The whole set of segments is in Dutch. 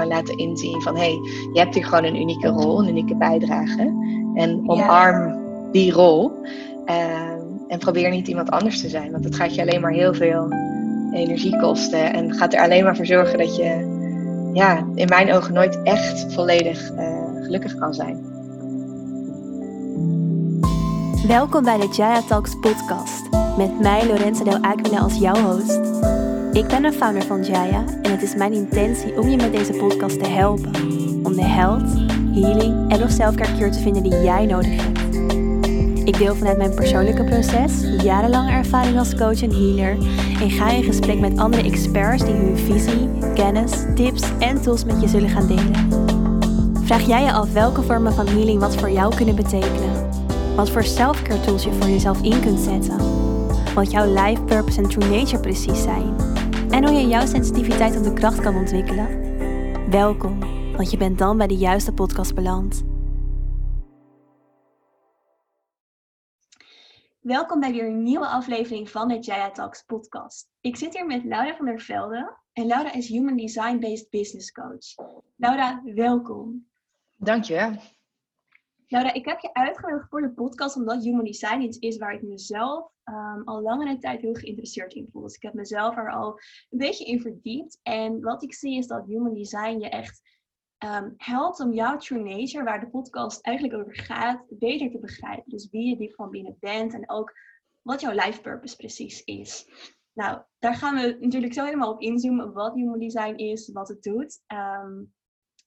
kan laten inzien van hé, hey, je hebt hier gewoon een unieke rol, een unieke bijdrage. En omarm die rol. Ehm, en probeer niet iemand anders te zijn, want dat gaat je alleen maar heel veel energie kosten. En gaat er alleen maar voor zorgen dat je, ja, in mijn ogen nooit echt volledig uh, gelukkig kan zijn. Welkom bij de Jaya Talks podcast. Met mij Lorenza Del Aquila als jouw host. Ik ben de founder van Jaya en het is mijn intentie om je met deze podcast te helpen. Om de health, healing en of selfcare cure te vinden die jij nodig hebt. Ik deel vanuit mijn persoonlijke proces, jarenlange ervaring als coach en healer en ga in gesprek met andere experts die hun visie, kennis, tips en tools met je zullen gaan delen. Vraag jij je af welke vormen van healing wat voor jou kunnen betekenen? Wat voor selfcare tools je voor jezelf in kunt zetten? Wat jouw life purpose en true nature precies zijn? En hoe je jouw sensitiviteit op de kracht kan ontwikkelen? Welkom, want je bent dan bij de juiste podcast beland. Welkom bij weer een nieuwe aflevering van de Jaya Talks podcast. Ik zit hier met Laura van der Velde en Laura is Human Design Based Business Coach. Laura, welkom. Dankjewel. Laura, ik heb je uitgenodigd voor de podcast omdat Human Design iets is waar ik mezelf um, al langere tijd heel geïnteresseerd in voel. Dus ik heb mezelf er al een beetje in verdiept. En wat ik zie is dat Human Design je echt um, helpt om jouw true nature, waar de podcast eigenlijk over gaat, beter te begrijpen. Dus wie je diep van binnen bent en ook wat jouw life purpose precies is. Nou, daar gaan we natuurlijk zo helemaal op inzoomen wat human design is, wat het doet. Ehm,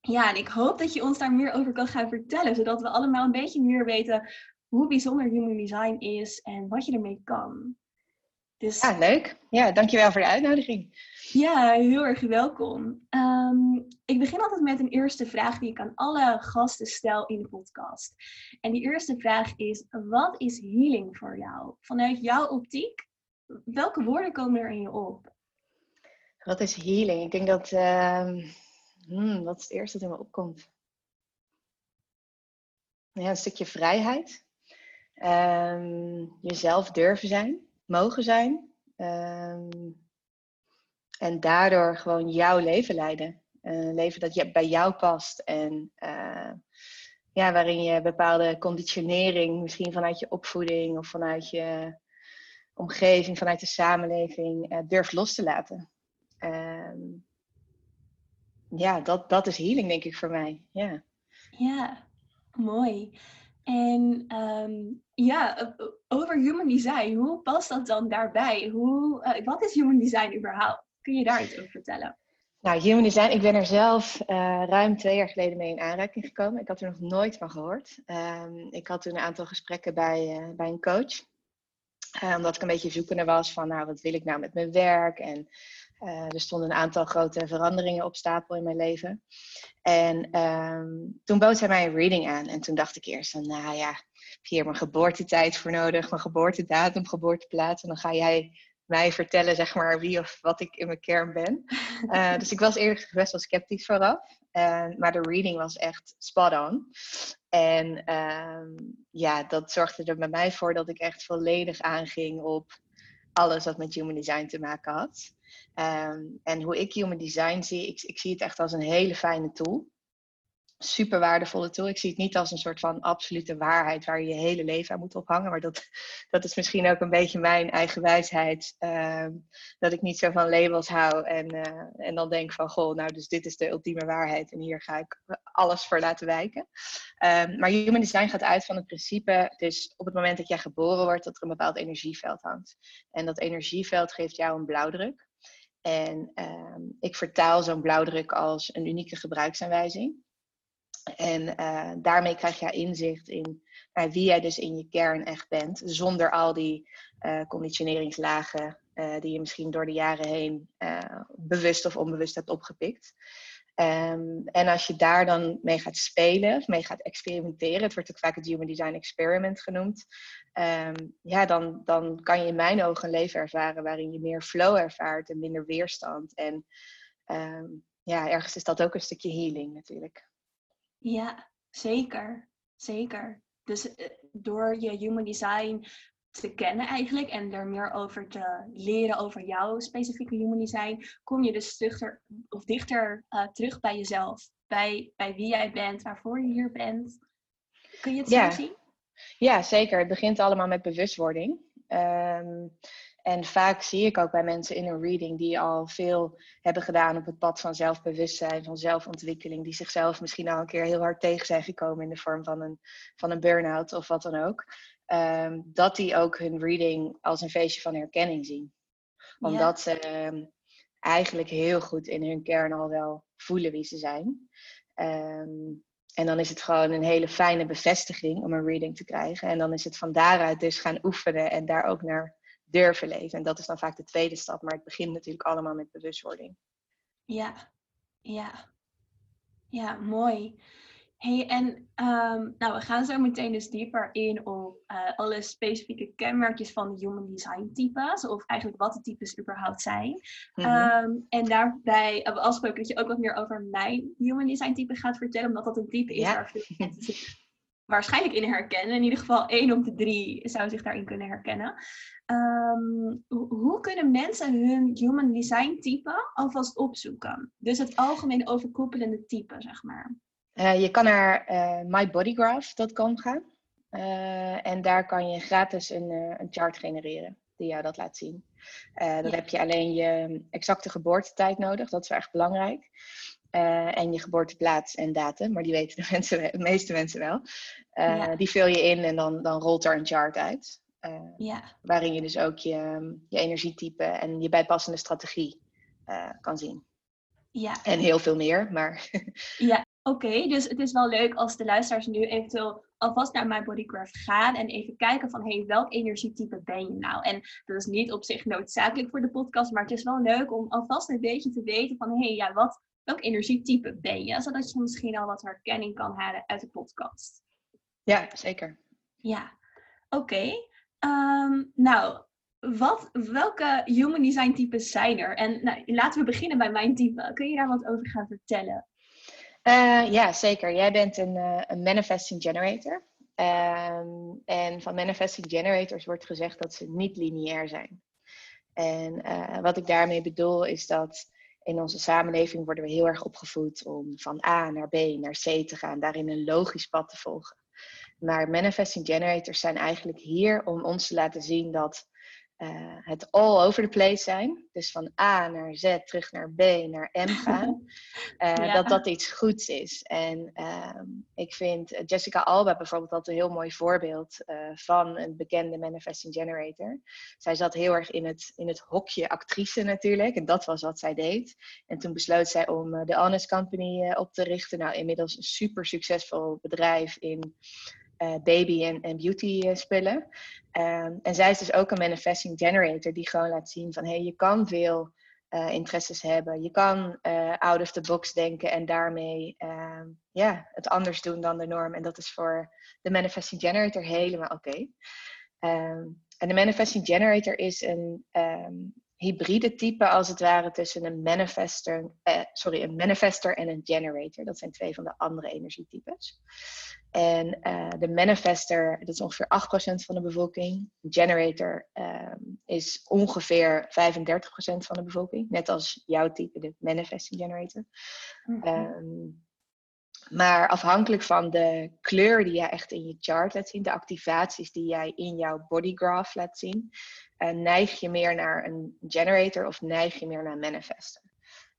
ja, en ik hoop dat je ons daar meer over kan gaan vertellen, zodat we allemaal een beetje meer weten hoe bijzonder human design is en wat je ermee kan. Dus... Ja, leuk. Ja, dankjewel voor de uitnodiging. Ja, heel erg welkom. Ehm, ik begin altijd met een eerste vraag die ik aan alle gasten stel in de podcast. En die eerste vraag is, wat is healing voor jou? Vanuit jouw optiek, welke woorden komen er in je op? Wat is healing? Ik denk dat, uh, hmm, wat is het eerste dat in me opkomt? Ja, een stukje vrijheid. Ehm, jezelf durven zijn, mogen zijn. Um, en daardoor gewoon jouw leven leiden. Een leven dat bij jou past. En uh, ja, waarin je bepaalde conditionering, misschien vanuit je opvoeding of vanuit je omgeving, vanuit de samenleving, uh, durft los te laten. Uh, ja, dat, dat is healing, denk ik, voor mij. Ja, ja mooi. En um, ja, over human design, hoe past dat dan daarbij? Hoe, uh, wat is human design überhaupt? Kun je daar iets over vertellen? Nou, Human Design, ik ben er zelf ruim twee jaar geleden mee in aanraking gekomen. Ik had er nog nooit van gehoord. Um, ik had toen een aantal gesprekken bij, bij een coach. Omdat ik een beetje zoekende was van, nou, wat wil ik nou met mijn werk? En er stonden een aantal grote veranderingen op stapel in mijn leven. En um, toen bood zij mij een reading aan. En toen dacht ik eerst van, nou ja, heb hier mijn geboortetijd voor nodig, mijn geboortedatum, geboorteplaats. En dan ga jij mij vertellen, zeg maar, wie of wat ik in mijn kern ben. Uh, dus ik was eerlijk best wel sceptisch vooraf. Uh, maar de reading was echt spot on. En uh, ja, dat zorgde er bij mij voor dat ik echt volledig aanging op alles wat met human design te maken had. Um, en hoe ik human design zie, ik, ik zie het echt als een hele fijne tool super waardevolle tool. Ik zie het niet als een soort van absolute waarheid waar je je hele leven aan moet ophangen. Maar dat, dat is misschien ook een beetje mijn eigen wijsheid. Uh, dat ik niet zo van labels hou en, uh, en dan denk van goh, nou dus dit is de ultieme waarheid en hier ga ik alles voor laten wijken. Um, maar human design gaat uit van het principe, dus op het moment dat jij geboren wordt, dat er een bepaald energieveld hangt. En dat energieveld geeft jou een blauwdruk. En um, ik vertaal zo'n blauwdruk als een unieke gebruiksaanwijzing. En uh, daarmee krijg je inzicht in uh, wie jij dus in je kern echt bent, zonder al die uh, conditioneringslagen die je misschien door de jaren heen bewust of onbewust hebt opgepikt. Um, en als je daar dan mee gaat spelen, of mee gaat experimenteren, het wordt ook vaak het Human Design Experiment genoemd, um, ja, dan, dan kan je in mijn ogen een leven ervaren waarin je meer flow ervaart en minder weerstand. En um, ja, ergens is dat ook een stukje healing natuurlijk. Ja, zeker. Zeker. Dus eh, door je human design te kennen eigenlijk en er meer over te leren over jouw specifieke human design, kom je dus dichter, of dichter uh, terug bij jezelf. Bij, bij wie jij bent, waarvoor je hier bent. Kun je het ja. zo zien? Ja, zeker. Het begint allemaal met bewustwording. Um, en vaak zie ik ook bij mensen in een reading die al veel hebben gedaan op het pad van zelfbewustzijn, van zelfontwikkeling, die zichzelf misschien al een keer heel hard tegen zijn gekomen in de vorm van een, van een burn-out of wat dan ook. Um, dat die ook hun reading als een feestje van herkenning zien. Omdat ze um, eigenlijk heel goed in hun kern al wel voelen wie ze zijn. Um, en dan is het gewoon een hele fijne bevestiging om een reading te krijgen. En dan is het van daaruit dus gaan oefenen en daar ook naar durven leven. En dat is dan vaak de tweede stap, maar het begint natuurlijk allemaal met bewustwording. Ja, ja. Ja, mooi. Hey, en um, nou, we gaan zo meteen dus dieper in op uh, alle specifieke kenmerkjes van de human design types, of eigenlijk wat de types überhaupt zijn. Mm -hmm. um, en daarbij hebben we afgesproken dat je ook wat meer over mijn human design type gaat vertellen, omdat dat een type is ja. waar veel mensen zich waarschijnlijk in herkennen. In ieder geval één op de drie zou zich daarin kunnen herkennen. Um, hoe kunnen mensen hun human design type alvast opzoeken? Dus het algemeen overkoepelende type, zeg maar. Uh, je kan naar uh, mybodygraph.com gaan. Uh, en daar kan je gratis een, een, chart genereren die jou dat laat zien. dan ja. heb je alleen je exacte geboortetijd nodig, dat is wel echt belangrijk. En je geboorteplaats en datum, maar die weten de, mensen, de meeste mensen wel. Ja. Die vul je in en dan, dan rolt er een chart uit. ja. Waarin je dus ook je, je energietype en je bijpassende strategie kan zien. Ja. En heel veel meer, maar... ja, Oké, okay, dus het is wel leuk als de luisteraars nu eventueel alvast naar mijn bodygraph gaan en even kijken van hey, welk energietype ben je nou? En dat is niet op zich noodzakelijk voor de podcast, maar het is wel leuk om alvast een beetje te weten van hey, ja, wat, welk energietype ben je? Zodat je misschien al wat herkenning kan halen uit de podcast. Ja, zeker. Ja, oké. Okay. Um, nou, wat, welke human design types zijn er? En nou, laten we beginnen bij mijn type. Kun je daar wat over gaan vertellen? Uh, ja, zeker. Jij bent een, uh, een manifesting generator. Um, en van manifesting generators wordt gezegd dat ze niet lineair zijn. En uh, wat ik daarmee bedoel is dat in onze samenleving worden we heel erg opgevoed om van A naar B naar C te gaan, daarin een logisch pad te volgen. Maar manifesting generators zijn eigenlijk hier om ons te laten zien dat uh, het all over the place zijn. Dus van A naar Z, terug naar B, naar M gaan. Uh, ja. Dat dat iets goeds is. En uh, ik vind Jessica Alba bijvoorbeeld altijd een heel mooi voorbeeld eh, van een bekende manifesting generator. Zij zat heel erg in het, in het hokje actrice natuurlijk. En dat was wat zij deed. En toen besloot zij om de Honest Company op te richten. Nou, inmiddels een super succesvol bedrijf in... Uh, baby en, en beauty uh, spullen. Um, en zij is dus ook een manifesting generator die gewoon laat zien van hé, hey, je kan veel uh, interesses hebben. Je kan out of the box denken en daarmee um, ja, het anders doen dan de norm. En dat is voor de manifesting generator helemaal oké. Um, en de manifesting generator is een hybride type als het ware tussen een manifester, sorry, een manifester en een generator. Dat zijn twee van de andere energietypes. En uh, de manifester, dat is ongeveer 8% van de bevolking. Generator um, is ongeveer 35% van de bevolking. Net als jouw type, de manifesting generator. Mm-hmm. Um, maar afhankelijk van de kleur die jij echt in je chart laat zien, de activaties die jij in jouw bodygraph laat zien, uh, neig je meer naar een generator of neig je meer naar een manifester.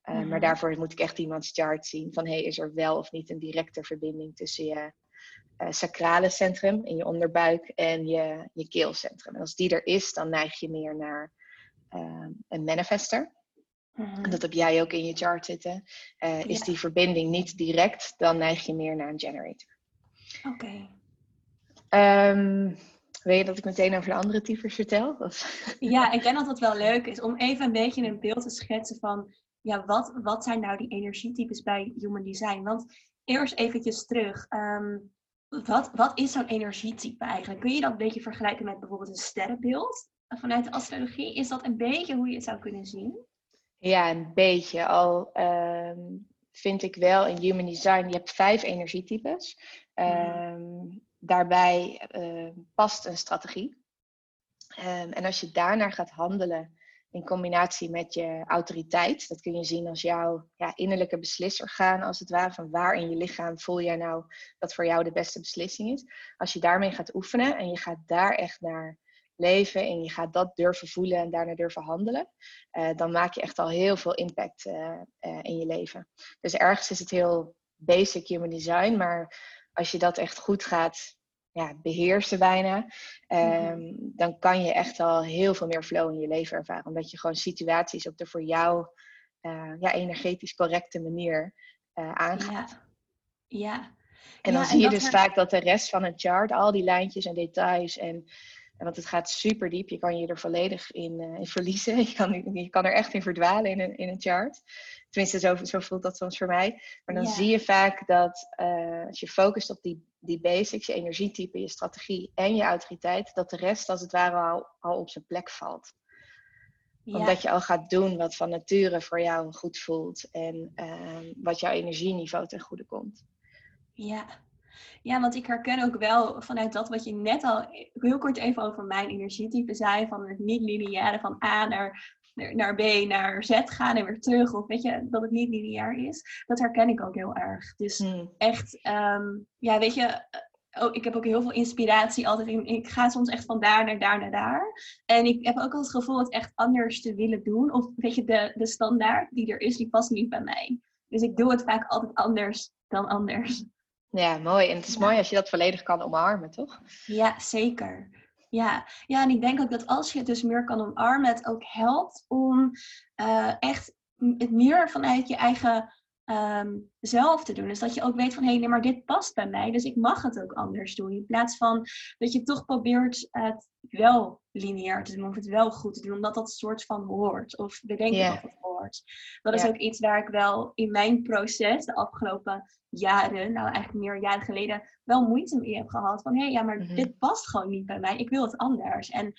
Uh, mm-hmm. Maar daarvoor moet ik echt iemands chart zien van hey, is er wel of niet een directe verbinding tussen je uh, sacrale centrum in je onderbuik en je, je keelcentrum. En als die er is, dan neig je meer naar een manifester. Mm-hmm. En dat heb jij ook in je chart zitten. Uh, is die verbinding niet direct, dan neig je meer naar een generator. Oké. Okay. Um, wil je dat ik meteen over de andere types vertel? Of? Ja, ik denk dat het wel leuk is om even een beetje een beeld te schetsen van ja, wat, wat zijn nou die energietypes bij Human Design? Want eerst eventjes terug. Um, wat, wat is zo'n energietype eigenlijk? Kun je dat een beetje vergelijken met bijvoorbeeld een sterrenbeeld? Vanuit de astrologie, is dat een beetje hoe je het zou kunnen zien? Ja, een beetje. Al um, vind ik wel in Human Design, je hebt vijf energietypes. Um. Daarbij uh, past een strategie. Ehm, en als je daarnaar gaat handelen in combinatie met je autoriteit, dat kun je zien als jouw ja, innerlijke beslisorgaan, als het ware, van waar in je lichaam voel jij nou dat voor jou de beste beslissing is. Als je daarmee gaat oefenen en je gaat daar echt naar leven en je gaat dat durven voelen en daarna durven handelen, uh, dan maak je echt al heel veel impact uh, uh, in je leven. Dus ergens is het heel basic human design, maar als je dat echt goed gaat ja, beheersen bijna, um, dan kan je echt al heel veel meer flow in je leven ervaren. Omdat je gewoon situaties op de voor jou ja, energetisch correcte manier aangaat. Ja. ja. En dan zie je dus vaak dat de rest van een chart, al die lijntjes en details en want het gaat super diep. Je kan je er volledig in, uh, in verliezen. Je kan, je kan er echt in verdwalen in een, in een chart. Tenminste, zo, zo voelt dat soms voor mij. Maar dan zie je vaak dat uh, als je focust op die, die basics, je energietype, je strategie en je autoriteit, dat de rest als het ware al, al op zijn plek valt. Omdat je al gaat doen wat van nature voor jou goed voelt en uh, wat jouw energieniveau ten goede komt. Ja, ja, want ik herken ook wel vanuit dat wat je net al heel kort even over mijn energietype zei, van het niet-lineaire van A naar, naar B naar Z gaan en weer terug, of weet je, dat het niet lineair is. Dat herken ik ook heel erg. Dus hmm. echt, um, ja, weet je, oh, ik heb ook heel veel inspiratie altijd. In, ik ga soms echt van daar naar daar naar daar. En ik heb ook al het gevoel het echt anders te willen doen. Of weet je, de, de standaard die er is, die past niet bij mij. Dus ik doe het vaak altijd anders dan anders. Ja, mooi. En het is mooi als je dat volledig kan omarmen, toch? Ja, zeker. Ja. ja, en ik denk ook dat als je het dus meer kan omarmen, het ook helpt om uh, echt het meer vanuit je eigen um, zelf te doen. Dus dat je ook weet van, hé, hey, nee, maar dit past bij mij, dus ik mag het ook anders doen. In plaats van dat je toch probeert het wel lineair te doen, of het wel goed te doen, omdat dat soort van hoort. Of we denken yeah. dat het hoort. Dat is ook iets waar ik wel in mijn proces de afgelopen jaren, nou eigenlijk meer jaren geleden, wel moeite mee heb gehad. Van hé, hey, ja, maar mm -hmm. dit past gewoon niet bij mij. Ik wil het anders. En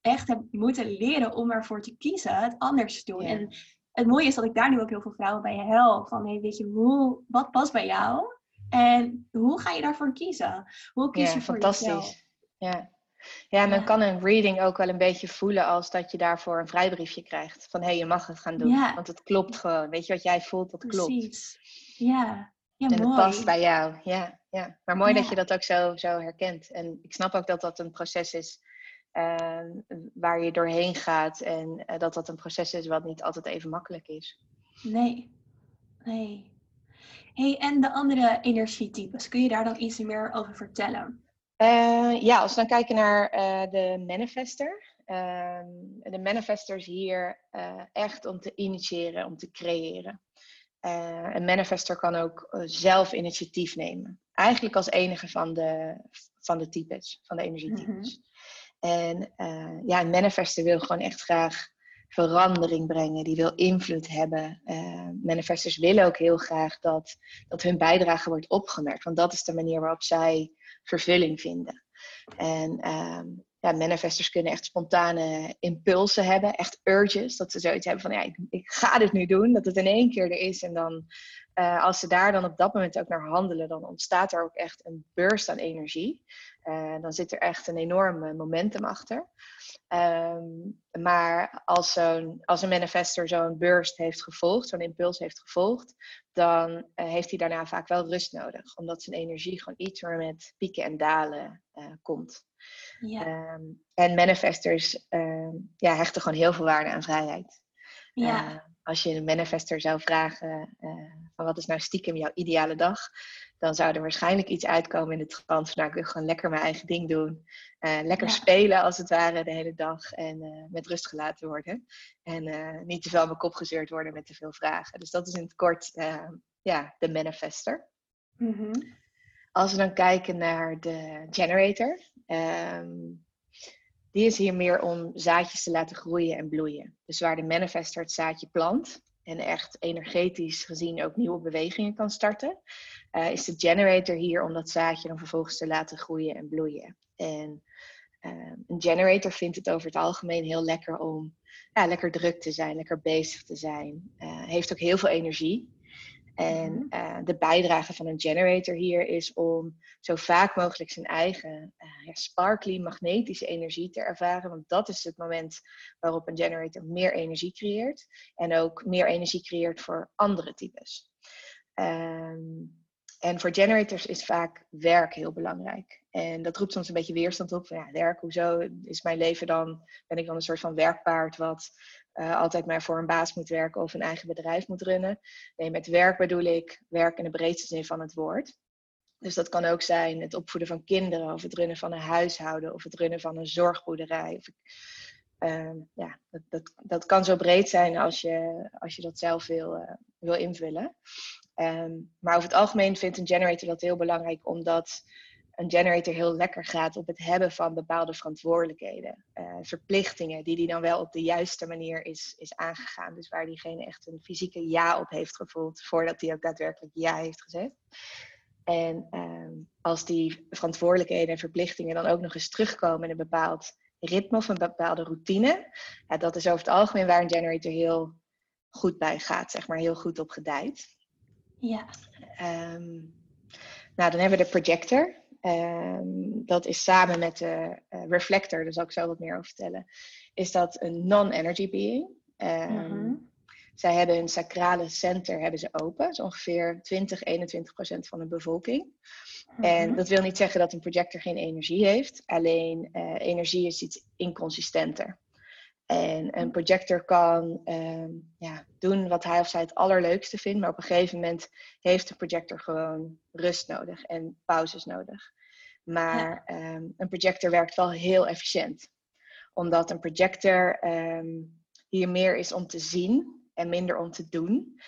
echt heb moeten leren om ervoor te kiezen, het anders te doen. Yeah. En het mooie is dat ik daar nu ook heel veel vrouwen bij help. Van hey, weet je, hoe, wat past bij jou? En hoe ga je daarvoor kiezen? Hoe kies ja, je voor fantastisch. jezelf? Ja. Ja, men ja. kan een reading ook wel een beetje voelen als dat je daarvoor een vrijbriefje krijgt. Van hé, hey, je mag het gaan doen. Ja. Want het klopt gewoon. Weet je wat jij voelt, dat Precies. klopt. Ja. ja, en mooi. het past bij jou. Ja, ja. Maar mooi dat je dat ook zo, zo herkent. En ik snap ook dat dat een proces is waar je doorheen gaat. En uh, dat dat een proces is wat niet altijd even makkelijk is. Nee, nee. Hey, en de andere energietypes, kun je daar dan iets meer over vertellen? Uh, ja, als we dan kijken naar de manifester. Ehm, de manifester is hier echt om te initiëren, om te creëren. een manifester kan ook zelf initiatief nemen. Eigenlijk als enige van de, van de types, van de energietypes. En uh, ja, een manifester wil gewoon echt graag verandering brengen. Die wil invloed hebben. Uh, manifestors willen ook heel graag dat, dat hun bijdrage wordt opgemerkt. Want dat is de manier waarop zij vervulling vinden. En um, ja, manifestors kunnen echt spontane impulsen hebben. Echt urges. Dat ze zoiets hebben van, ja, ik, ik ga dit nu doen. Dat het in één keer er is. En dan, uh, als ze daar dan op dat moment ook naar handelen, dan ontstaat er ook echt een burst aan energie. Uh, dan zit er echt een enorm momentum achter. Um, maar als, zo'n, als een manifester zo'n burst heeft gevolgd, zo'n impuls heeft gevolgd, dan uh, heeft hij daarna vaak wel rust nodig. Omdat zijn energie gewoon iets meer met pieken en dalen uh, komt. Ja. Um, en manifestors ja, hechten gewoon heel veel waarde aan vrijheid. Ja. Als je een manifester zou vragen van wat is nou stiekem jouw ideale dag, dan zou er waarschijnlijk iets uitkomen in de trant van nou, ik wil gewoon lekker mijn eigen ding doen. Uh, lekker ja. spelen als het ware de hele dag en uh, met rust gelaten worden. En niet te veel aan mijn kop gezeurd worden met te veel vragen. Dus dat is in het kort ja, de manifester. Mm -hmm. Als we dan kijken naar de generator. Um, die is hier meer om zaadjes te laten groeien en bloeien. Dus waar de manifester het zaadje plant, en echt energetisch gezien ook nieuwe bewegingen kan starten, uh, is de generator hier om dat zaadje dan vervolgens te laten groeien en bloeien. En uh, een generator vindt het over het algemeen heel lekker om ja, lekker druk te zijn, lekker bezig te zijn. Uh, heeft ook heel veel energie. En Mhm. eh, de bijdrage van een generator hier is om zo vaak mogelijk zijn eigen eh, ja, sparkly magnetische energie te ervaren. Want dat is het moment waarop een generator meer energie creëert. En ook meer energie creëert voor andere types. Ehm, en voor generators is vaak werk heel belangrijk. En dat roept soms een beetje weerstand op. Van, ja, werk, hoezo is mijn leven dan, ben ik dan een soort van werkpaard wat eh, altijd maar voor een baas moet werken of een eigen bedrijf moet runnen. Nee, met werk bedoel ik werk in de breedste zin van het woord. Dus dat kan ook zijn het opvoeden van kinderen, of het runnen van een huishouden, of het runnen van een zorgboerderij. Of, ehm, ja, dat, dat, dat kan zo breed zijn als je, als je dat zelf wil, eh, wil invullen. Ehm, maar over het algemeen vindt een generator dat heel belangrijk, omdat een generator heel lekker gaat op het hebben van bepaalde verantwoordelijkheden, eh, verplichtingen, die die dan wel op de juiste manier is, is aangegaan. Dus waar diegene echt een fysieke ja op heeft gevoeld, voordat hij ook daadwerkelijk ja heeft gezegd. En ehm, als die verantwoordelijkheden en verplichtingen dan ook nog eens terugkomen in een bepaald ritme of een bepaalde routine, ja, dat is over het algemeen waar een generator heel goed bij gaat, zeg maar, heel goed op gedijt. Ja. Ehm, nou, dan hebben we de projector. Ehm, dat is samen met de eh, reflector, daar zal ik zo wat meer over vertellen. Is dat een non-energy being. Mhm. Zij hebben hun sacrale center hebben ze open. Dat is ongeveer 20, 21 procent van de bevolking. En Mhm. dat wil niet zeggen dat een projector geen energie heeft. Alleen eh, energie is iets inconsistenter. En een projector kan ehm, ja, doen wat hij of zij het allerleukste vindt. Maar op een gegeven moment heeft een projector gewoon rust nodig en pauzes nodig. Maar ehm, een projector werkt wel heel efficiënt. Omdat een projector ehm, hier meer is om te zien en minder om te doen.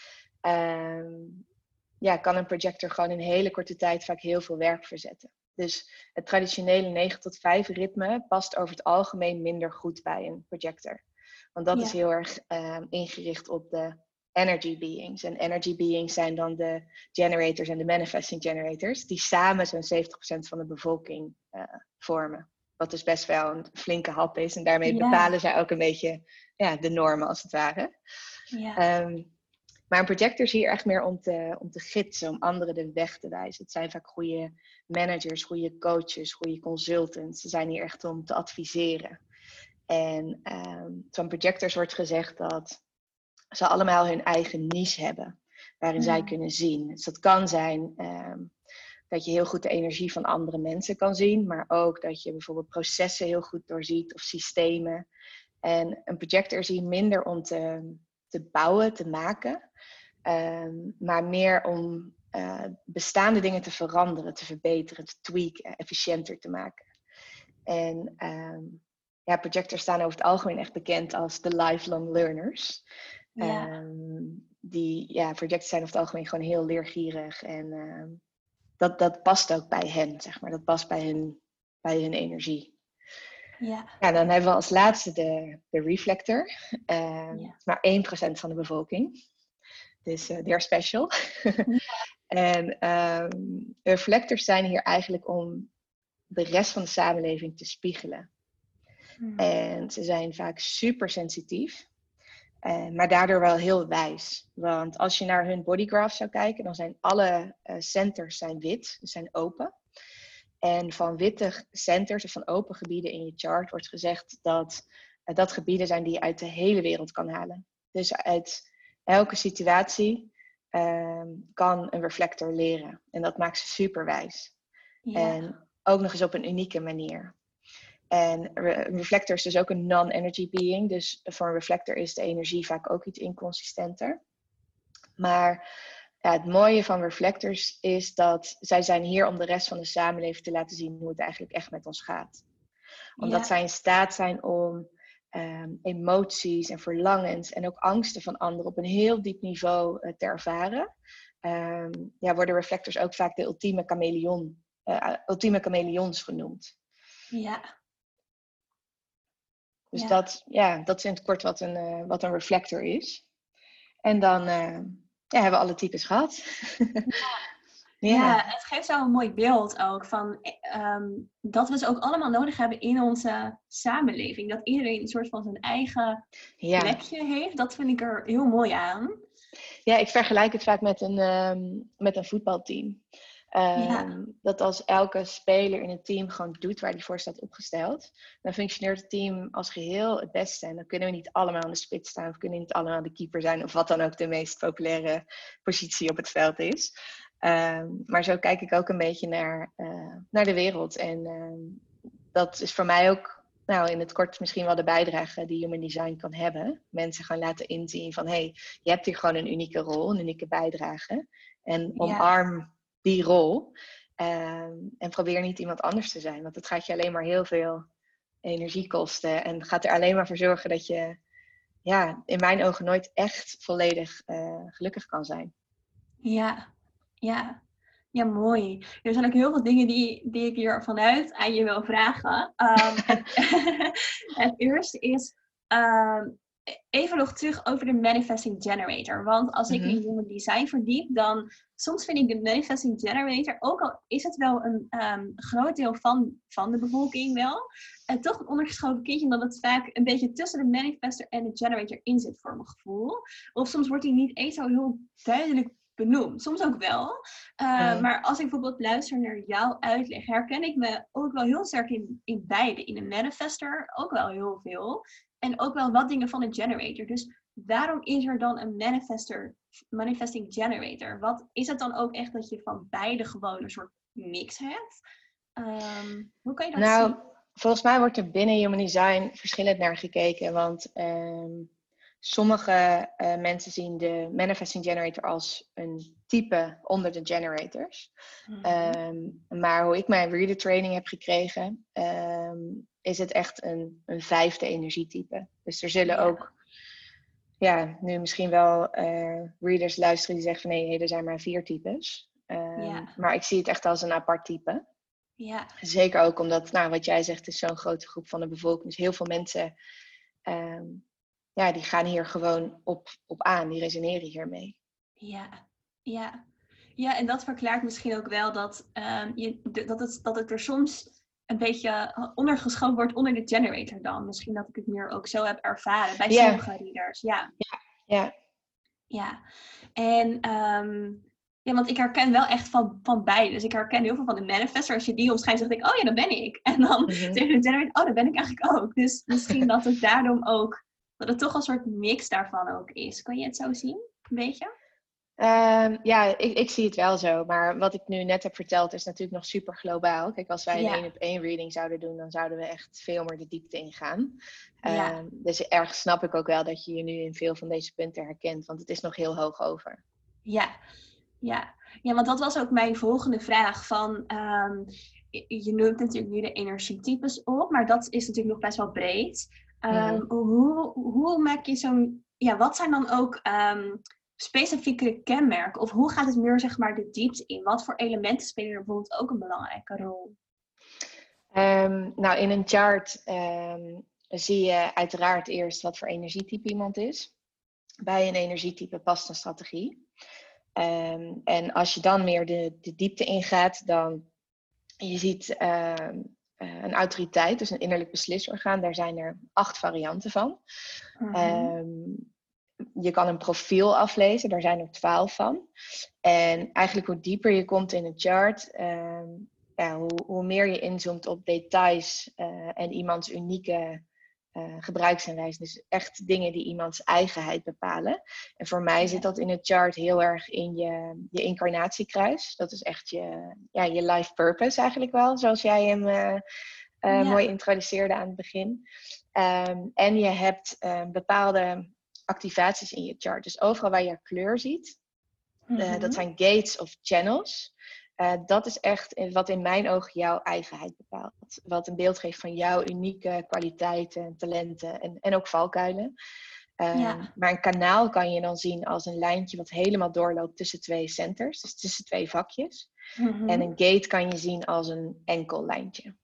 Ja, kan een projector gewoon in hele korte tijd vaak heel veel werk verzetten. Dus het traditionele 9 tot 5 ritme past over het algemeen minder goed bij een projector. Want dat Ja. is heel erg ehm, ingericht op de energy beings. En energy beings zijn dan de generators en de manifesting generators, die samen zo'n 70% van de bevolking eh, vormen. Wat dus best wel een flinke hap is. En daarmee Ja. bepalen zij ook een beetje ja, de normen, als het ware. Ja. Ehm, maar een projector is hier echt meer om te, om te gidsen, om anderen de weg te wijzen. Het zijn vaak goede managers, goede coaches, goede consultants. Ze zijn hier echt om te adviseren. En ehm, van projectors wordt gezegd dat ze allemaal hun eigen niche hebben, waarin zij Hmm. kunnen zien. Dus dat kan zijn ehm, dat je heel goed de energie van andere mensen kan zien, maar ook dat je bijvoorbeeld processen heel goed doorziet of systemen. En een projector is hier minder om te, te bouwen, te maken, ehm, maar meer om eh, bestaande dingen te veranderen, te verbeteren, te tweaken, efficiënter te maken. En ehm, ja, projectors staan over het algemeen echt bekend als de lifelong learners. ja. Ehm, die, ja, projectors zijn over het algemeen gewoon heel leergierig. En dat, dat past ook bij hen, zeg maar. Dat past bij hun, bij hun energie. Ja. Ja, dan hebben we als laatste de, de reflector. Ja. is maar 1% van de bevolking. Dus eh they're special. en ehm, reflectors zijn hier eigenlijk om de rest van de samenleving te spiegelen. Mhm. En ze zijn vaak super sensitief, eh, maar daardoor wel heel wijs. Want als je naar hun bodygraph zou kijken, dan zijn alle centers zijn wit, dus zijn open. En van witte centers of van open gebieden in je chart wordt gezegd dat eh, dat gebieden zijn die je uit de hele wereld kan halen. Dus uit elke situatie ehm, kan een reflector leren. En dat maakt ze super wijs. Ja. En ook nog eens op een unieke manier. En een reflector is dus ook een non-energy being. Dus voor een reflector is de energie vaak ook iets inconsistenter. Maar ja, het mooie van reflectors is dat zij zijn hier om de rest van de samenleving te laten zien hoe het eigenlijk echt met ons gaat. Omdat Ja. zij in staat zijn om ehm, emoties en verlangens en ook angsten van anderen op een heel diep niveau eh, te ervaren. Ehm, ja, worden reflectors ook vaak de ultieme chameleon, eh, ultieme chameleons genoemd. ja. Dus Ja. dat, ja, dat is in het kort wat een, eh, wat een reflector is. En dan eh, ja, hebben we alle types gehad. Ja. het geeft zo een mooi beeld ook van eh, ehm, dat we ze ook allemaal nodig hebben in onze samenleving. Dat iedereen een soort van zijn eigen ja. plekje heeft. Dat vind ik er heel mooi aan. Ja, ik vergelijk het vaak met een, ehm, met een voetbalteam. Ehm, dat als elke speler in het team gewoon doet waar hij voor staat opgesteld, dan functioneert het team als geheel het beste. En dan kunnen we niet allemaal aan de spits staan, of kunnen we niet allemaal de keeper zijn, of wat dan ook de meest populaire positie op het veld is. Ehm, maar zo kijk ik ook een beetje naar, uh, naar de wereld. En dat is voor mij ook nou, in het kort misschien wel de bijdrage die Human Design kan hebben. Mensen gaan laten inzien van, hé, hey, je hebt hier gewoon een unieke rol, een unieke bijdrage. En omarm die rol. Ehm, en probeer niet iemand anders te zijn, want het gaat je alleen maar heel veel energie kosten. En gaat er alleen maar voor zorgen dat je, ja, in mijn ogen nooit echt volledig uh, gelukkig kan zijn. Ja, ja. Ja, mooi. Er zijn ook heel veel dingen die, die ik hier vanuit aan je wil vragen. Um, het, eerste is um, even nog terug over de Manifesting Generator. Want als ik in human design verdiep, dan soms vind ik de Manifesting Generator, ook al is het wel een um, groot deel van, van de bevolking wel, en toch een ondergeschoven kindje, omdat het vaak een beetje tussen de manifester en de generator in zit voor mijn gevoel. Of soms wordt hij niet eens zo heel duidelijk benoemd. Soms ook wel. Uh, Maar als ik bijvoorbeeld luister naar jouw uitleg, herken ik me ook wel heel sterk in, in beide. In een manifester ook wel heel veel. En ook wel wat dingen van een generator. Dus waarom is er dan een manifester, manifesting generator? Wat is het dan ook echt dat je van beide gewoon een soort mix hebt? Um, hoe kan je dat nou, zien? Volgens mij wordt er binnen Human Design verschillend naar gekeken. Want um, Sommige uh, mensen zien de Manifesting Generator als een type onder de generators. Mm -hmm. um, maar hoe ik mijn reader training heb gekregen, is het echt een, een vijfde energietype. Dus er zullen ja. ook ja, nu misschien wel uh, readers luisteren die zeggen van nee, er zijn maar vier types. Ja. Maar ik zie het echt als een apart type. Ja. Zeker ook omdat, nou, wat jij zegt, is zo'n grote groep van de bevolking. Dus heel veel mensen um, ja, die gaan hier gewoon op, op aan, die resoneren hiermee. Ja, ja. Ja, en dat verklaart misschien ook wel dat, um, je, dat, het, dat het er soms een beetje ondergeschoven wordt onder de generator dan. Misschien dat ik het meer ook zo heb ervaren bij yeah. sommige readers. Ja. Ja. Ja. ja. En um, ja, want ik herken wel echt van, van beide. Dus ik herken heel veel van de manifester. Als je die omschrijft, zeg ik, oh ja, dat ben ik. En dan mm -hmm. tegen de generator, oh, dat ben ik eigenlijk ook. Dus misschien dat het daarom ook dat het toch een soort mix daarvan ook is. Kan je het zo zien? Een beetje? Um, ja, ik, ik, zie het wel zo. Maar wat ik nu net heb verteld is natuurlijk nog super globaal. Kijk, als wij een één op één reading zouden doen, dan zouden we echt veel meer de diepte ingaan. Ja. Um, dus erg snap ik ook wel dat je je nu in veel van deze punten herkent, want het is nog heel hoog over. Ja, ja. ja want dat was ook mijn volgende vraag. Van, um, je noemt natuurlijk nu de energietypes op, maar dat is natuurlijk nog best wel breed. Um, hoe, hoe maak je zo'n. Ja, wat zijn dan ook specifieke kenmerken? Of hoe gaat het meer zeg maar de diepte in? Wat voor elementen spelen er bijvoorbeeld ook een belangrijke rol? Um, nou, in een chart zie je uiteraard eerst wat voor energietype iemand is. Bij een energietype past een strategie. en als je dan meer de, de diepte ingaat, dan je ziet uh, een autoriteit, dus een innerlijk beslisorgaan. Daar zijn er acht varianten van. Mm -hmm. Je kan een profiel aflezen, daar zijn er twaalf van. En eigenlijk hoe dieper je komt in het chart, um, ja, hoe, hoe, meer je inzoomt op details uh, en iemands unieke uh. Dus echt dingen die iemands eigenheid bepalen. En voor mij zit dat in het chart heel erg in je, je incarnatiekruis. Dat is echt je, ja, je life purpose eigenlijk wel, zoals jij hem uh, uh, ja. mooi introduceerde aan het begin. Um, en je hebt bepaalde activaties in je chart. Dus overal waar je kleur ziet, mm -hmm. dat zijn gates of channels. Uh, dat is echt wat in mijn ogen jouw eigenheid bepaalt. Wat een beeld geeft van jouw unieke kwaliteiten, talenten en, en ook valkuilen. Uh, ja. Maar een kanaal kan je dan zien als een lijntje wat helemaal doorloopt tussen twee centers, dus tussen twee vakjes. Mm -hmm. En een gate kan je zien als een enkel lijntje.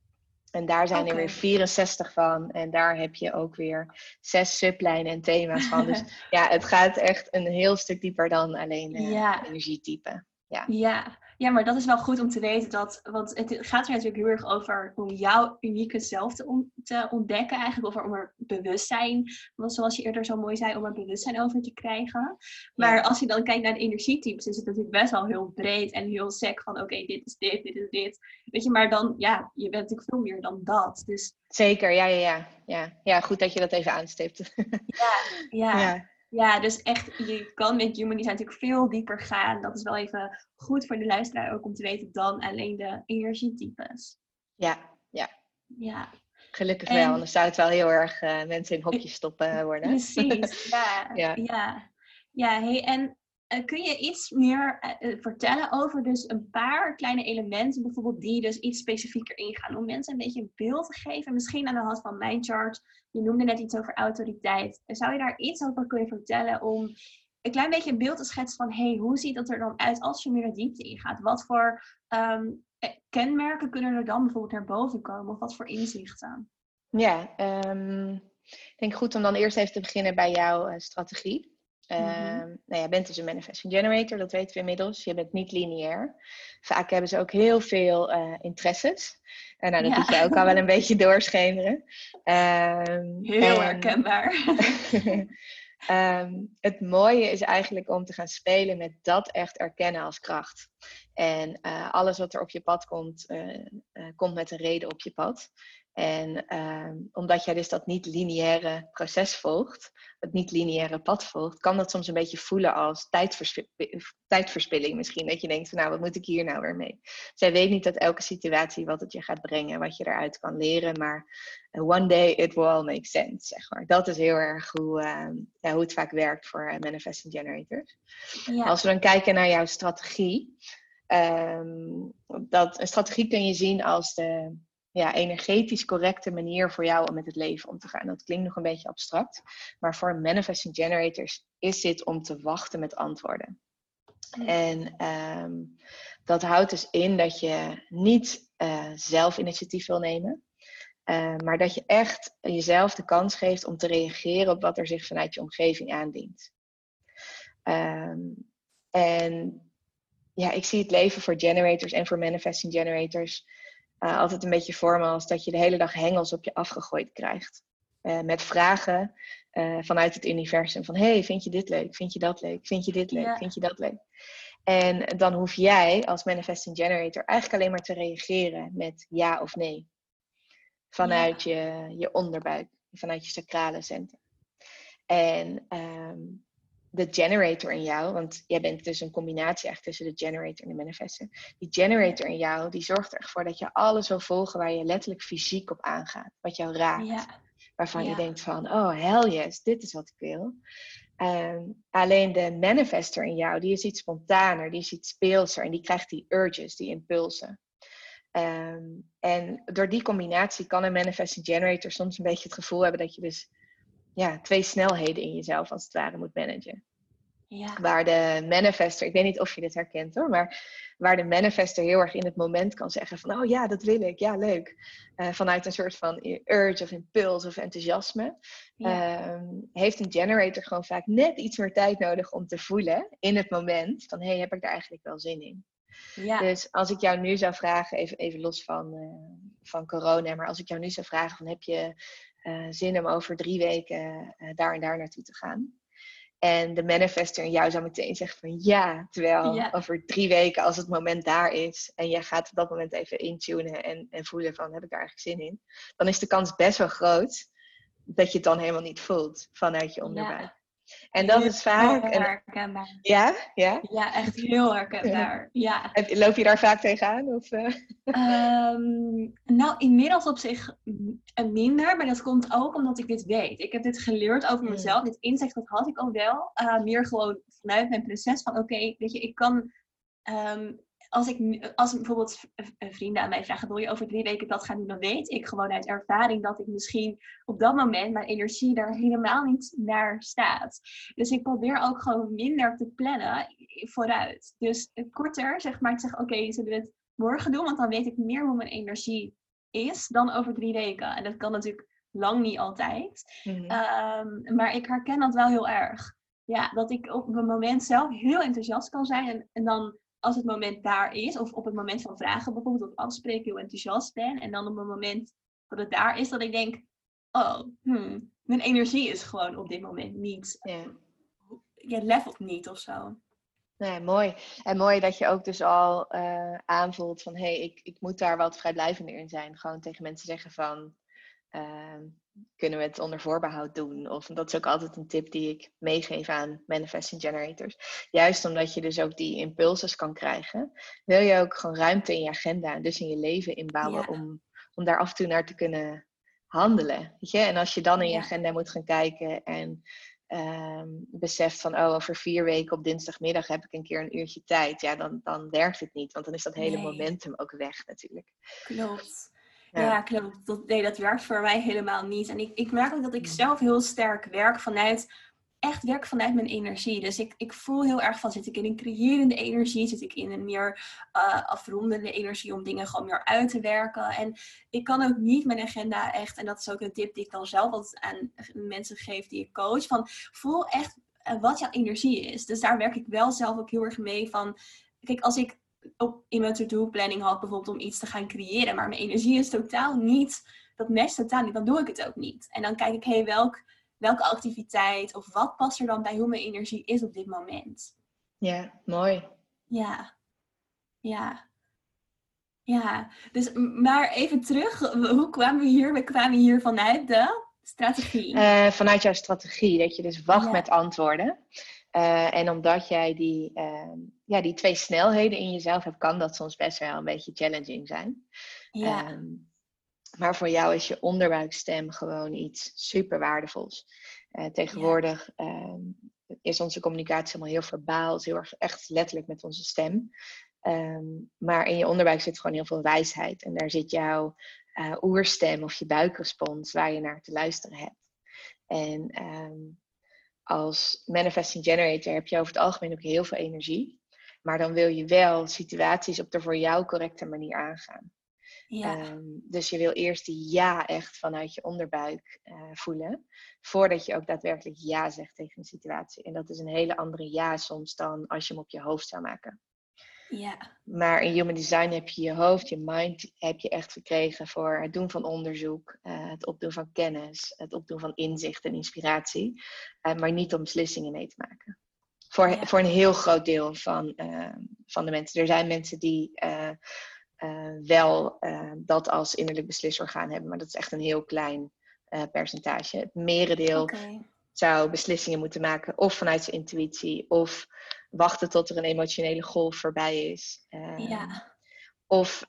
En daar zijn okay. er weer 64 van. En daar heb je ook weer zes sublijnen en thema's van. Dus ja, het gaat echt een heel stuk dieper dan alleen uh, ja. energietype. Ja. ja, Ja, maar dat is wel goed om te weten dat, want het gaat er natuurlijk heel erg over om jouw unieke zelf te, te ontdekken, eigenlijk, of om er bewustzijn, zoals je eerder zo mooi zei, om er bewustzijn over te krijgen. Maar als je dan kijkt naar de energietypes, is het natuurlijk best wel heel breed en heel sec van, oké, dit is dit, dit is dit. Weet je, maar dan, ja, je bent natuurlijk veel meer dan dat. Dus... Zeker, ja, ja, ja, ja. Ja, goed dat je dat even aanstipt. ja. ja. ja. Ja, dus echt, je kan met human design natuurlijk veel dieper gaan. Dat is wel even goed voor de luisteraar ook om te weten dan alleen de energietypes. Ja, ja. Ja. Gelukkig wel, anders zou het wel heel erg uh, mensen in hokjes stoppen worden. Precies, ja. ja. ja. ja hey, en uh, kun je iets meer uh, vertellen over dus een paar kleine elementen, bijvoorbeeld die dus iets specifieker ingaan, om mensen een beetje een beeld te geven, misschien aan de hand van mijn chart. Je noemde net iets over autoriteit. Zou je daar iets over kunnen vertellen om een klein beetje een beeld te schetsen van, hey, hoe ziet dat er dan uit als je meer de diepte ingaat? Wat voor um, kenmerken kunnen er dan bijvoorbeeld naar boven komen? Of wat voor inzichten? Ja, um, ik denk goed om dan eerst even te beginnen bij jouw strategie. Uh, nou, jij bent dus een manifesting generator, dat weten we inmiddels. Je bent niet lineair. Vaak hebben ze ook heel veel uh, interesses. En nou, dat ja. doet je ook al wel een beetje doorschemeren. Um, heel herkenbaar. um, het mooie is eigenlijk om te gaan spelen met dat echt erkennen als kracht. En uh, alles wat er op je pad komt, komt met een reden op je pad. En uh, omdat jij dus dat niet-lineaire proces volgt, het niet-lineaire pad volgt, kan dat soms een beetje voelen als tijdverspilling misschien. Dat je denkt van nou, wat moet ik hier nou weer mee? Zij weet niet dat elke situatie wat het je gaat brengen, wat je eruit kan leren, maar one day it will all make sense, zeg maar. Dat is heel erg hoe, uh, ja, hoe het vaak werkt voor uh, manifesting generators. Ja. Als we dan kijken naar jouw strategie, um, dat, een strategie kun je zien als de ja, energetisch correcte manier voor jou om met het leven om te gaan. Dat klinkt nog een beetje abstract, maar voor manifesting generators is dit om te wachten met antwoorden. En um, dat houdt dus in dat je niet uh, zelf initiatief wil nemen, uh, maar dat je echt jezelf de kans geeft om te reageren op wat er zich vanuit je omgeving aandient. Um, en ja, ik zie het leven voor generators en voor manifesting generators uh, altijd een beetje vormen als dat je de hele dag hengels op je afgegooid krijgt. Uh, met vragen uh, vanuit het universum van hey, vind je dit leuk? Vind je dat leuk? Vind je dit leuk? Ja. Vind je dat leuk? En dan hoef jij als manifesting generator eigenlijk alleen maar te reageren met ja of nee. Vanuit ja. je, je onderbuik, vanuit je sacrale centrum. En um, de generator in jou, want jij bent dus een combinatie echt tussen de generator en de manifester. Die generator in jou, die zorgt ervoor dat je alles wil volgen waar je letterlijk fysiek op aangaat. Wat jou raakt. Ja. Waarvan ja. je denkt van, oh hell yes, dit is wat ik wil. Um, alleen de manifester in jou, die is iets spontaner, die is iets speelser en die krijgt die urges, die impulsen. Um, en door die combinatie kan een manifesting generator soms een beetje het gevoel hebben dat je dus ja, twee snelheden in jezelf als het ware moet managen. Ja. Waar de manifester, ik weet niet of je dit herkent hoor, maar waar de manifester heel erg in het moment kan zeggen van, oh ja, dat wil ik, ja, leuk. Uh, vanuit een soort van urge of impuls of enthousiasme, ja. um, heeft een generator gewoon vaak net iets meer tijd nodig om te voelen in het moment van, hé, hey, heb ik daar eigenlijk wel zin in? Ja. Dus als ik jou nu zou vragen, even, even los van, uh, van corona, maar als ik jou nu zou vragen van, heb je uh, zin om over drie weken daar en daar naartoe te gaan. En de manifester in jou zou meteen zeggen van ja, terwijl ja. over drie weken als het moment daar is en jij gaat op dat moment even intunen en, en voelen van heb ik daar eigenlijk zin in, dan is de kans best wel groot dat je het dan helemaal niet voelt vanuit je onderbuik. Ja. En dat is vaak. Heel herkenbaar. Ja, ja? Ja, echt heel herkenbaar. Ja. ja. Loop je daar vaak tegenaan? Of, uh... um, nou, inmiddels op zich minder, maar dat komt ook omdat ik dit weet. Ik heb dit geleerd over hmm. mezelf. Dit inzicht dat had ik al wel. Uh, meer gewoon vanuit mijn proces van: oké, okay, weet je, ik kan. Um, als, ik, als bijvoorbeeld vrienden aan mij vragen, wil je over drie weken dat gaan doen, dan weet ik gewoon uit ervaring dat ik misschien op dat moment mijn energie daar helemaal niet naar staat. Dus ik probeer ook gewoon minder te plannen vooruit. Dus korter, zeg maar, te zeggen, oké, okay, zullen we het morgen doen? Want dan weet ik meer hoe mijn energie is dan over drie weken. En dat kan natuurlijk lang niet altijd. Mm -hmm. um, maar ik herken dat wel heel erg. Ja, dat ik op een moment zelf heel enthousiast kan zijn en, en dan als het moment daar is, of op het moment van vragen bijvoorbeeld, of afspreken, heel enthousiast ben. En dan op het moment dat het daar is, dat ik denk, oh, hmm, mijn energie is gewoon op dit moment niet. Ja. Je levelt niet of zo. Nee, mooi. En mooi dat je ook dus al uh, aanvoelt van hé, hey, ik, ik moet daar wat vrijblijvender in zijn. Gewoon tegen mensen zeggen van uh, kunnen we het onder voorbehoud doen? Of dat is ook altijd een tip die ik meegeef aan manifesting generators. Juist omdat je dus ook die impulses kan krijgen, wil je ook gewoon ruimte in je agenda en dus in je leven inbouwen om, om daar af en toe naar te kunnen handelen. Weet je? En als je dan in je agenda moet gaan kijken en um, beseft van, oh, over vier weken op dinsdagmiddag heb ik een keer een uurtje tijd, ja, dan, dan werkt het niet, want dan is dat hele momentum ook weg natuurlijk. Klopt. Ja, klopt. Dat, nee, dat werkt voor mij helemaal niet. En ik, ik merk ook dat ik zelf heel sterk werk vanuit echt werk vanuit mijn energie. Dus ik, ik voel heel erg van, zit ik in een creërende energie? Zit ik in een meer uh, afrondende energie om dingen gewoon meer uit te werken? En ik kan ook niet mijn agenda echt, en dat is ook een tip die ik dan zelf altijd aan mensen geef die ik coach, van voel echt uh, wat jouw energie is. Dus daar werk ik wel zelf ook heel erg mee van, kijk, als ik op, in mijn to-do planning had bijvoorbeeld om iets te gaan creëren, maar mijn energie is totaal niet, dat matcht totaal niet, dan doe ik het ook niet. En dan kijk ik, hé, hey, welk welke activiteit of wat past er dan bij hoe mijn energie is op dit moment. Ja, mooi. Ja, ja. Ja, dus maar even terug, hoe kwamen we hier? We kwamen hier vanuit de strategie. Uh, vanuit jouw strategie, dat je dus wacht met antwoorden. Uh, en omdat jij die, uh, ja, die twee snelheden in jezelf hebt, kan dat soms best wel een beetje challenging zijn. Ja. Um, maar voor jou is je onderbuikstem gewoon iets super waardevols. Uh, tegenwoordig ehm, is onze communicatie allemaal heel verbaal, heel erg echt letterlijk met onze stem. Ehm, maar in je onderbuik zit gewoon heel veel wijsheid. En daar zit jouw uh, oerstem of je buikrespons waar je naar te luisteren hebt. En um, als manifesting generator heb je over het algemeen ook heel veel energie. Maar dan wil je wel situaties op de voor jou correcte manier aangaan. Ja. Ehm, dus je wil eerst die ja echt vanuit je onderbuik uh, voelen, voordat je ook daadwerkelijk ja zegt tegen een situatie. En dat is een hele andere ja soms dan als je hem op je hoofd zou maken. Ja. Maar in Human Design heb je je hoofd, je mind, heb je echt gekregen voor het doen van onderzoek, uh, het opdoen van kennis, het opdoen van inzicht en inspiratie, uh, maar niet om beslissingen mee te maken. Voor, voor een heel groot deel van, ehm, van de mensen. Er zijn mensen die uh, wel dat als innerlijk beslisorgaan hebben. Maar dat is echt een heel klein percentage. Het merendeel okay. Zou beslissingen moeten maken of vanuit zijn intuïtie of wachten tot er een emotionele golf voorbij is. ja. Of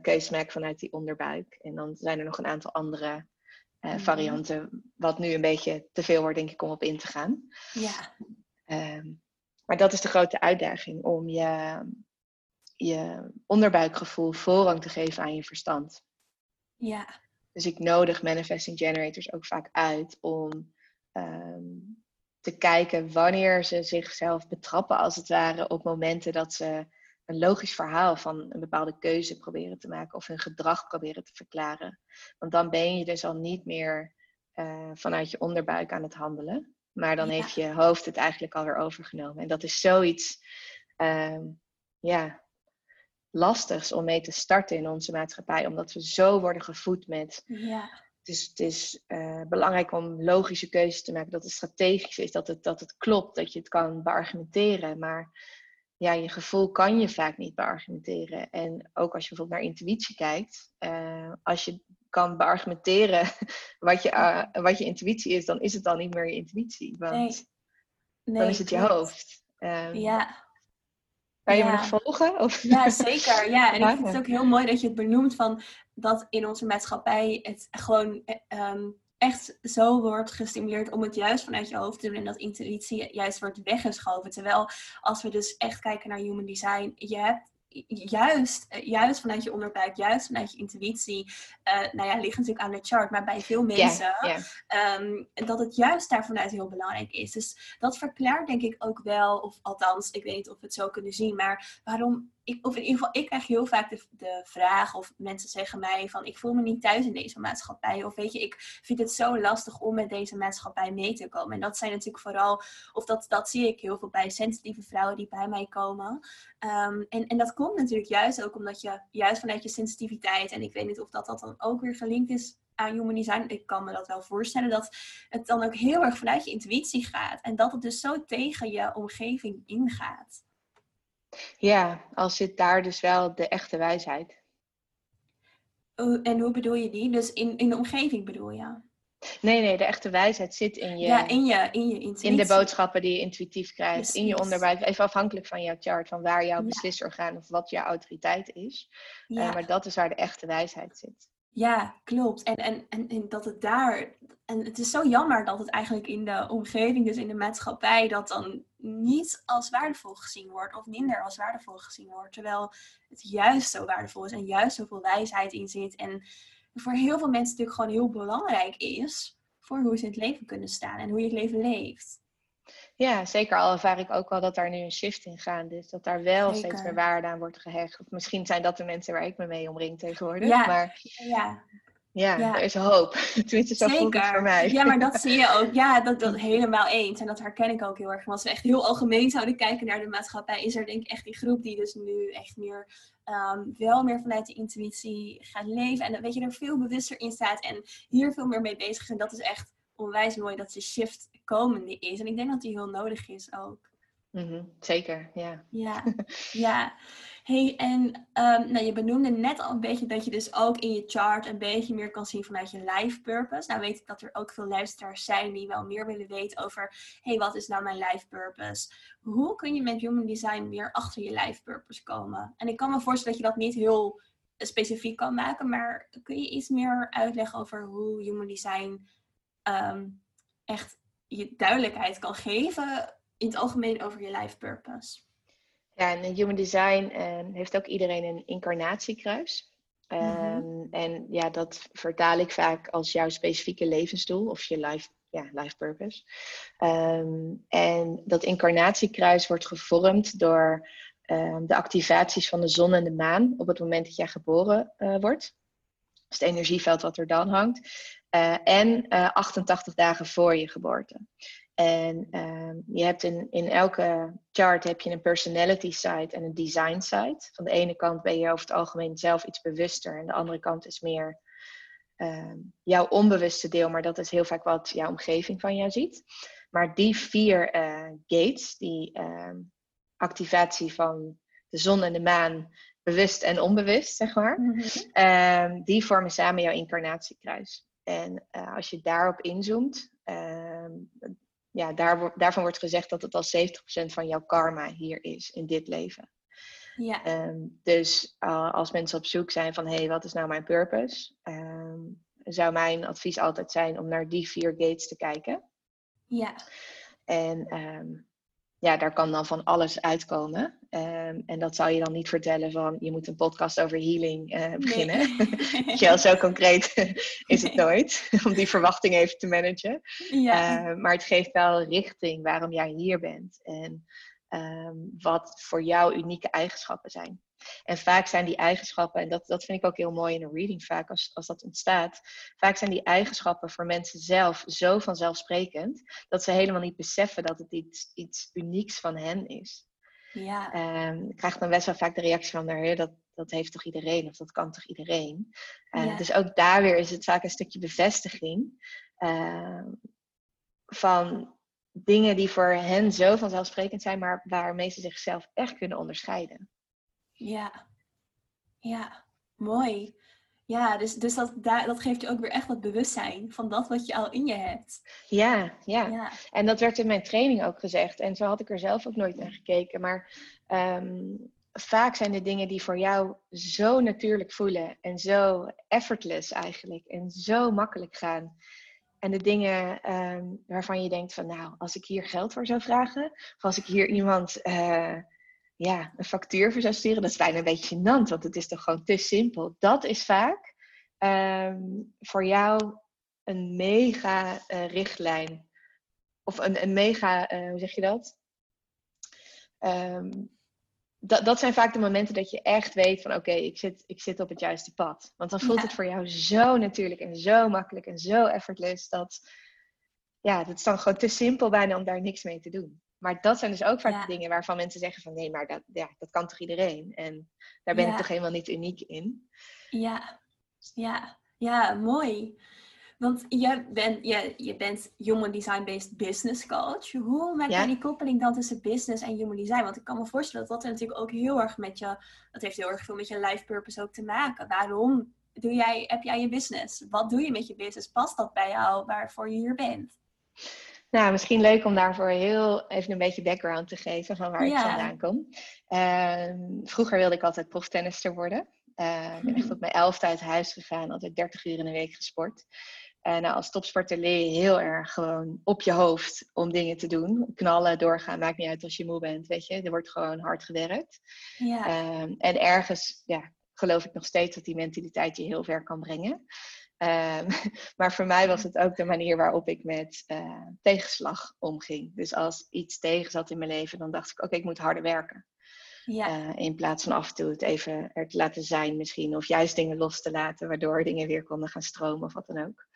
keuzes maken vanuit die onderbuik. En dan zijn er nog een aantal andere mm. varianten, wat nu een beetje te veel wordt, denk ik, om op in te gaan. Ja. Ehm, maar dat is de grote uitdaging om je je onderbuikgevoel voorrang te geven aan je verstand. Ja. Dus ik nodig manifesting generators ook vaak uit om ehm, te kijken wanneer ze zichzelf betrappen, als het ware, op momenten dat ze een logisch verhaal van een bepaalde keuze proberen te maken of hun gedrag proberen te verklaren. Want dan ben je dus al niet meer uh, vanuit je onderbuik aan het handelen, maar dan heeft je hoofd het eigenlijk alweer overgenomen. En dat is zoiets, um, ja, lastigs om mee te starten in onze maatschappij, omdat we zo worden gevoed met. Ja. Het is, het is uh, belangrijk om logische keuzes te maken, dat het strategisch is, dat het, dat het klopt, dat je het kan beargumenteren. Maar ja, je gevoel kan je vaak niet beargumenteren. En ook als je bijvoorbeeld naar intuïtie kijkt, uh, als je kan beargumenteren wat je, uh, wat je intuïtie is, dan is het dan niet meer je intuïtie. Want nee. Nee, dan is het je hoofd. Um, ja. Kan je me nog volgen? Of? Ja, zeker. Ja, en ik vind het ook heel mooi dat je het benoemt van dat in onze maatschappij het gewoon um, echt zo wordt gestimuleerd om het juist vanuit je hoofd te doen en dat intuïtie juist wordt weggeschoven. Terwijl als we dus echt kijken naar human design, je hebt juist, eh, juist vanuit je onderbuik, juist vanuit je intuïtie, uh, nou ja, ligt natuurlijk aan de chart, maar bij veel mensen, ehm, dat het juist daar vanuit heel belangrijk is. Dus dat verklaart denk ik ook wel, of althans, ik weet niet of we het zo kunnen zien, maar waarom ik, of in ieder geval, ik krijg heel vaak de, de vraag, of mensen zeggen mij van, ik voel me niet thuis in deze maatschappij. Of weet je, ik vind het zo lastig om met deze maatschappij mee te komen. En dat zijn natuurlijk vooral, of dat, dat zie ik heel veel bij sensitieve vrouwen die bij mij komen. Ehm, en, en dat komt natuurlijk juist ook omdat je, juist vanuit je sensitiviteit, en ik weet niet of dat, dat dan ook weer gelinkt is aan human design. Ik kan me dat wel voorstellen dat het dan ook heel erg vanuit je intuïtie gaat. En dat het dus zo tegen je omgeving ingaat. Ja, al zit daar dus wel de echte wijsheid. En hoe bedoel je die? Dus in, in de omgeving bedoel je? Nee, nee, de echte wijsheid zit in je, ja, in je, in je intuïtie. In de boodschappen die je intuïtief krijgt, in je onderbuik. Even afhankelijk van jouw chart, van waar jouw beslisorgaan of wat jouw autoriteit is. Eh, ja. maar dat is waar de echte wijsheid zit. Ja, klopt. En, en, en, en, dat het daar. En het is zo jammer dat het eigenlijk in de omgeving, dus in de maatschappij, dat dan niet als waardevol gezien wordt of minder als waardevol gezien wordt. Terwijl het juist zo waardevol is en juist zoveel wijsheid in zit. En voor heel veel mensen natuurlijk gewoon heel belangrijk is voor hoe ze in het leven kunnen staan en hoe je het leven leeft. Ja, zeker. Al ervaar ik ook wel dat daar nu een shift in gaande is. Dat daar wel steeds meer waarde aan wordt gehecht. Of misschien zijn dat de mensen waar ik me mee omring tegenwoordig. Ja, maar ja. Ja, ja, er is hoop. Tenminste, zo voelt het voor mij. Ja, maar dat zie je ook. Ja, dat, dat helemaal eens. En dat herken ik ook heel erg. Maar als we echt heel algemeen zouden kijken naar de maatschappij, is er denk ik echt die groep die dus nu echt meer ehm, wel meer vanuit de intuïtie gaat leven. En weet je, er veel bewuster in staat en hier veel meer mee bezig is. En dat is echt onwijs mooi dat de shift komende is. En ik denk dat die heel nodig is ook. Mhm, zeker, ja. Ja, ja. Hey, en um, nou, je benoemde net al een beetje dat je dus ook in je chart een beetje meer kan zien vanuit je life purpose. Nou weet ik dat er ook veel luisteraars zijn die wel meer willen weten over, hey, wat is nou mijn life purpose? Hoe kun je met human design meer achter je life purpose komen? En ik kan me voorstellen dat je dat niet heel specifiek kan maken, maar kun je iets meer uitleggen over hoe human design um, echt je duidelijkheid kan geven in het algemeen over je life purpose? Ja, en in Human Design uh, heeft ook iedereen een incarnatiekruis. Um, En ja, dat vertaal ik vaak als jouw specifieke levensdoel of je life, ja, life purpose. Um, en dat incarnatiekruis wordt gevormd door um, de activaties van de zon en de maan op het moment dat jij geboren uh, wordt. Dus het energieveld wat er dan hangt. Uh, en 88 dagen voor je geboorte. En um, je hebt in, in elke chart heb je een personality side en een design side. Van de ene kant ben je over het algemeen zelf iets bewuster. En de andere kant is meer um, jouw onbewuste deel. Maar dat is heel vaak wat jouw omgeving van jou ziet. Maar die vier uh, gates, die um, activatie van de zon en de maan, bewust en onbewust, zeg maar. Mm-hmm. die vormen samen jouw incarnatiekruis. En uh, als je daarop inzoomt, ja, daar, daarvan wordt gezegd dat het al 70% van jouw karma hier is in dit leven. Ja. Um, dus uh, als mensen op zoek zijn van hé, hey, wat is nou mijn purpose? Um, zou mijn advies altijd zijn om naar die vier gates te kijken. Ja. En um, ja, daar kan dan van alles uitkomen. Um, en dat zou je dan niet vertellen van je moet een podcast over healing uh, beginnen. Nee. zo concreet is het nooit. om die verwachting even te managen. Ja. Uh, maar het geeft wel richting waarom jij hier bent. En um, wat voor jou unieke eigenschappen zijn. En vaak zijn die eigenschappen, en dat, dat vind ik ook heel mooi in een reading vaak als, als dat ontstaat, vaak zijn die eigenschappen voor mensen zelf zo vanzelfsprekend dat ze helemaal niet beseffen dat het iets, iets unieks van hen is. Ja. Um, ik krijg dan best wel vaak de reactie van, nou, dat, dat heeft toch iedereen of dat kan toch iedereen. Uh, ja. Dus ook daar weer is het vaak een stukje bevestiging uh, van dingen die voor hen zo vanzelfsprekend zijn, maar waarmee ze zichzelf echt kunnen onderscheiden. Ja, ja, mooi. Ja, dus, dus dat, dat geeft je ook weer echt wat bewustzijn van dat wat je al in je hebt. Ja, ja, ja. En dat werd in mijn training ook gezegd. En zo had ik er zelf ook nooit naar gekeken. Maar um, vaak zijn de dingen die voor jou zo natuurlijk voelen en zo effortless eigenlijk en zo makkelijk gaan. En de dingen um, waarvan je denkt van nou, als ik hier geld voor zou vragen, of als ik hier iemand uh, ja, een factuur voor zou sturen, dat is bijna een beetje gênant, want het is toch gewoon te simpel. Dat is vaak um, voor jou een mega uh, richtlijn. Of een, een mega, uh, hoe zeg je dat? Um, dat, dat zijn vaak de momenten dat je echt weet van oké, ik, zit, ik zit op het juiste pad. Want dan voelt het voor jou zo natuurlijk en zo makkelijk en zo effortless dat ja, het is dan gewoon te simpel bijna om daar niks mee te doen. Maar dat zijn dus ook vaak de dingen waarvan mensen zeggen van nee, maar dat, ja, dat kan toch iedereen? En daar ben ik toch helemaal niet uniek in. Ja, ja, ja, mooi. Want je bent, je, je bent Human Design-based business coach. Hoe maak je die koppeling dan tussen business en human design? Want ik kan me voorstellen dat dat natuurlijk ook heel erg met je... Dat heeft heel erg veel met je life purpose ook te maken. Waarom doe jij, heb jij je business? Wat doe je met je business? Past dat bij jou waarvoor je hier bent? Nou, misschien leuk om daarvoor heel even een beetje background te geven van waar ik vandaan kom. Ehm, vroeger wilde ik altijd proftennister worden. Uh, ik ben echt op mijn elfde uit huis gegaan, altijd 30 uur in de week gesport. En nou, als topsporter leer je heel erg gewoon op je hoofd om dingen te doen. Knallen, doorgaan, maakt niet uit als je moe bent, weet je. Er wordt gewoon hard gewerkt. Ja. Ehm, en ergens ja, geloof ik nog steeds dat die mentaliteit je heel ver kan brengen. Ehm, maar voor mij was het ook de manier waarop ik met uh, tegenslag omging. Dus als iets tegen zat in mijn leven, dan dacht ik, oké, ik moet harder werken. Ja. Eh, in plaats van af en toe het even er te laten zijn misschien. Of juist dingen los te laten, waardoor dingen weer konden gaan stromen of wat dan ook.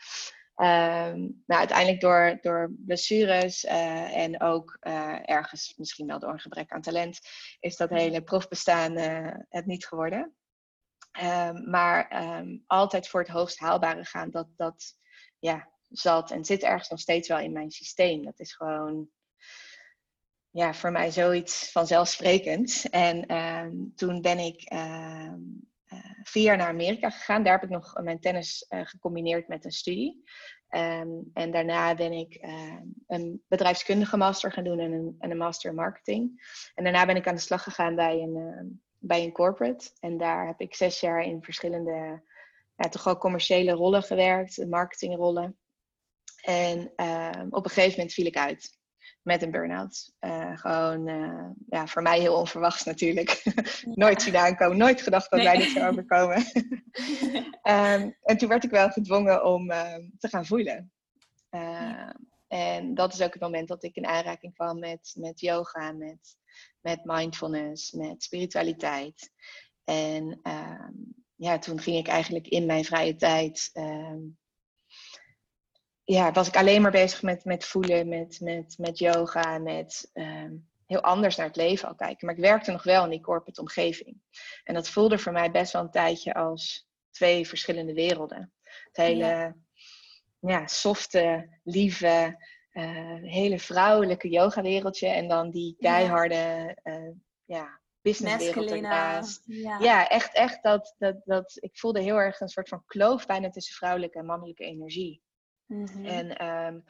Um, nou, uiteindelijk door, door blessures uh, en ook ergens misschien wel door een gebrek aan talent, is dat hele profbestaan het niet geworden. Um, maar um, altijd voor het hoogst haalbare gaan, dat, dat ja, zat en zit ergens nog steeds wel in mijn systeem. Dat is gewoon ja, voor mij zoiets vanzelfsprekend. En um, toen ben ik uh, vier jaar naar Amerika gegaan. Daar heb ik nog mijn tennis uh, gecombineerd met een studie. en daarna ben ik een bedrijfskundige master gaan doen en een, en een master in marketing. En daarna ben ik aan de slag gegaan bij een bij een corporate. En daar heb ik zes jaar in verschillende, ja, toch wel commerciële rollen gewerkt, marketingrollen. En ehm, op een gegeven moment viel ik uit met een burn-out. Uh, gewoon, uh, ja, voor mij heel onverwachts natuurlijk. nooit zien aankomen, nooit gedacht dat wij dit zou overkomen. um, en toen werd ik wel gedwongen om uh, te gaan voelen. En dat is ook het moment dat ik in aanraking kwam met, met yoga, met met mindfulness, met spiritualiteit. En ehm, ja, toen ging ik eigenlijk in mijn vrije tijd. Ehm, ja, was ik alleen maar bezig met, met voelen, met, met, met yoga, met ehm, heel anders naar het leven al kijken. Maar ik werkte nog wel in die corporate omgeving. En dat voelde voor mij best wel een tijdje als twee verschillende werelden. Het hele ja, ja softe, lieve, uh, hele vrouwelijke yoga-wereldje en dan die keiharde uh, ja, businesswereld ernaast. Ja. ja, echt, echt dat, dat, dat, ik voelde heel erg een soort van kloof bijna tussen vrouwelijke en mannelijke energie. Mm-hmm. En um,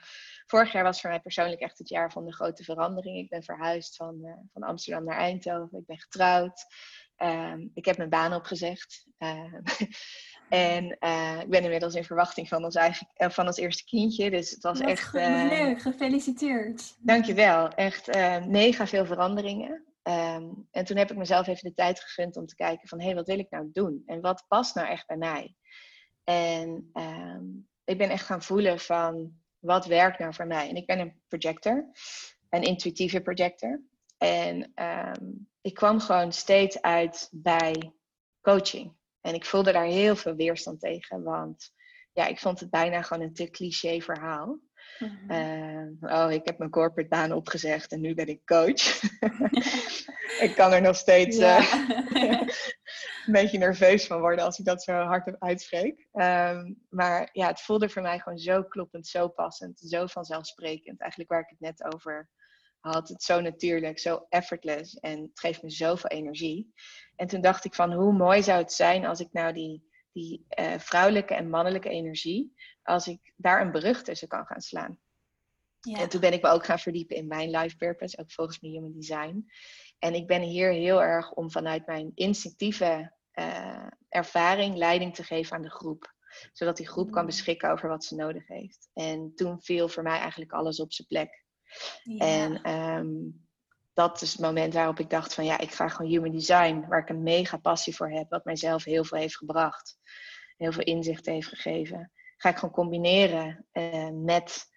vorig jaar was voor mij persoonlijk echt het jaar van de grote verandering. Ik ben verhuisd van, uh, van Amsterdam naar Eindhoven. Ik ben getrouwd. Um, ik heb mijn baan opgezegd. Uh, En uh, ik ben inmiddels in verwachting van ons, eigen, uh, van ons eerste kindje. Dus het was echt. Leuk, gefeliciteerd. Dankjewel. Echt mega veel veranderingen. Um, en toen heb ik mezelf even de tijd gegund om te kijken van hé, hey, wat wil ik nou doen? En wat past nou echt bij mij? En um, ik ben echt gaan voelen van wat werkt nou voor mij? En ik ben een projector, een intuïtieve projector. En um, ik kwam gewoon steeds uit bij coaching. En ik voelde daar heel veel weerstand tegen, want ja, ik vond het bijna gewoon een te cliché verhaal. Mhm. Eh, oh, ik heb mijn corporate baan opgezegd en nu ben ik coach. ik kan er nog steeds uh, een beetje nerveus van worden als ik dat zo hard uitspreek. Um, maar ja, het voelde voor mij gewoon zo kloppend, zo passend, zo vanzelfsprekend. Eigenlijk waar ik het net over had. Het zo natuurlijk, zo effortless en het geeft me zoveel energie. En toen dacht ik van hoe mooi zou het zijn als ik nou die, die uh, vrouwelijke en mannelijke energie, als ik daar een brug tussen kan gaan slaan. Ja. En toen ben ik me ook gaan verdiepen in mijn life purpose, ook volgens mijn human design. En ik ben hier heel erg om vanuit mijn instinctieve uh, ervaring leiding te geven aan de groep. Zodat die groep kan mm. beschikken over wat ze nodig heeft. En toen viel voor mij eigenlijk alles op zijn plek. Ja. En um, dat is het moment waarop ik dacht van ja, ik ga gewoon human design, waar ik een mega passie voor heb, wat mijzelf heel veel heeft gebracht, heel veel inzicht heeft gegeven, ga ik gewoon combineren uh, met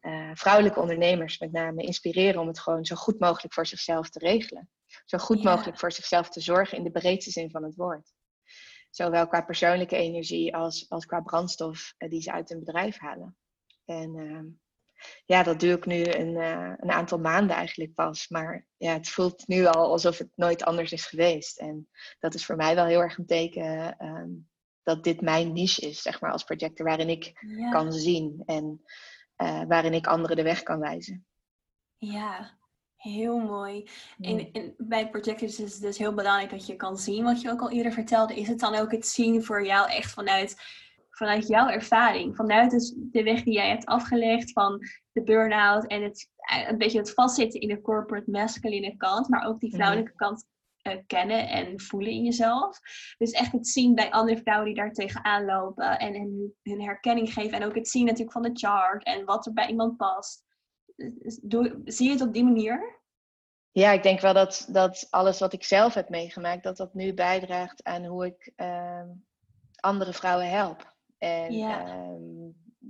uh, vrouwelijke ondernemers met name inspireren om het gewoon zo goed mogelijk voor zichzelf te regelen. zo goed Ja. mogelijk voor zichzelf te zorgen in de breedste zin van het woord. Zowel qua persoonlijke energie als, als qua brandstof eh, die ze uit hun bedrijf halen. En ehm, ja, dat doe ik nu een, eh, een aantal maanden eigenlijk pas. Maar ja, het voelt nu al alsof het nooit anders is geweest. En dat is voor mij wel heel erg een teken ehm, dat dit mijn niche is, zeg maar, als projector, waarin ik Ja. kan zien en eh, waarin ik anderen de weg kan wijzen. Ja, heel mooi. En, en bij projectors is het dus heel belangrijk dat je kan zien, wat je ook al eerder vertelde. Is het dan ook het zien voor jou echt vanuit, vanuit jouw ervaring? Vanuit dus de weg die jij hebt afgelegd van de burn-out en het, eh, een beetje het vastzitten in de corporate masculine kant, maar ook die vrouwelijke kant eh, kennen en voelen in jezelf. Dus echt het zien bij andere vrouwen die daar tegenaan lopen en hun, hun herkenning geven. En ook het zien natuurlijk van de chart en wat er bij iemand past. Dus Doe, zie je het op die manier? Ja, ik denk wel dat, dat alles wat ik zelf heb meegemaakt, dat dat nu bijdraagt aan hoe ik ehm, andere vrouwen help. En Ja. ehm,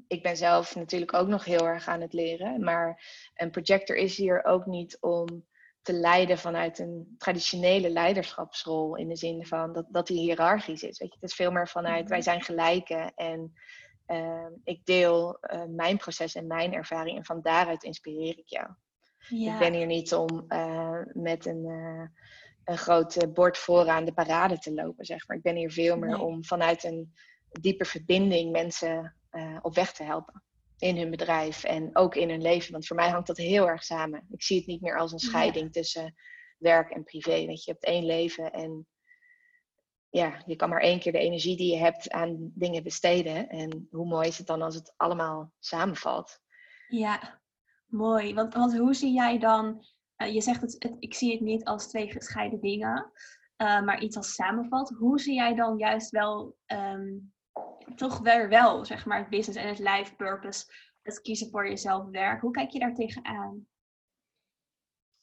ik ben zelf natuurlijk ook nog heel erg aan het leren. Maar een projector is hier ook niet om te leiden vanuit een traditionele leiderschapsrol. In de zin van dat, dat die hiërarchisch is. Weet je? Het is veel meer vanuit Mhm. wij zijn gelijken en ehm, ik deel eh, mijn proces en mijn ervaring. En van daaruit inspireer ik jou. Ja. Ik ben hier niet om eh, met een, eh, een groot bord vooraan de parade te lopen, zeg maar. Ik ben hier veel meer Nee. om vanuit een diepe verbinding mensen eh, op weg te helpen. In hun bedrijf en ook in hun leven. Want voor mij hangt dat heel erg samen. Ik zie het niet meer als een Ja. scheiding tussen werk en privé. Weet je, hebt één leven en ja, je kan maar één keer de energie die je hebt aan dingen besteden. En hoe mooi is het dan als het allemaal samenvalt? Ja, mooi. Want, want hoe zie jij dan, eh, je zegt het, het, ik zie het niet als twee gescheiden dingen, eh, maar iets als samenvalt. Hoe zie jij dan juist wel, ehm, toch weer wel, zeg maar, het business en het life purpose, het kiezen voor jezelf werk? Hoe kijk je daar tegenaan?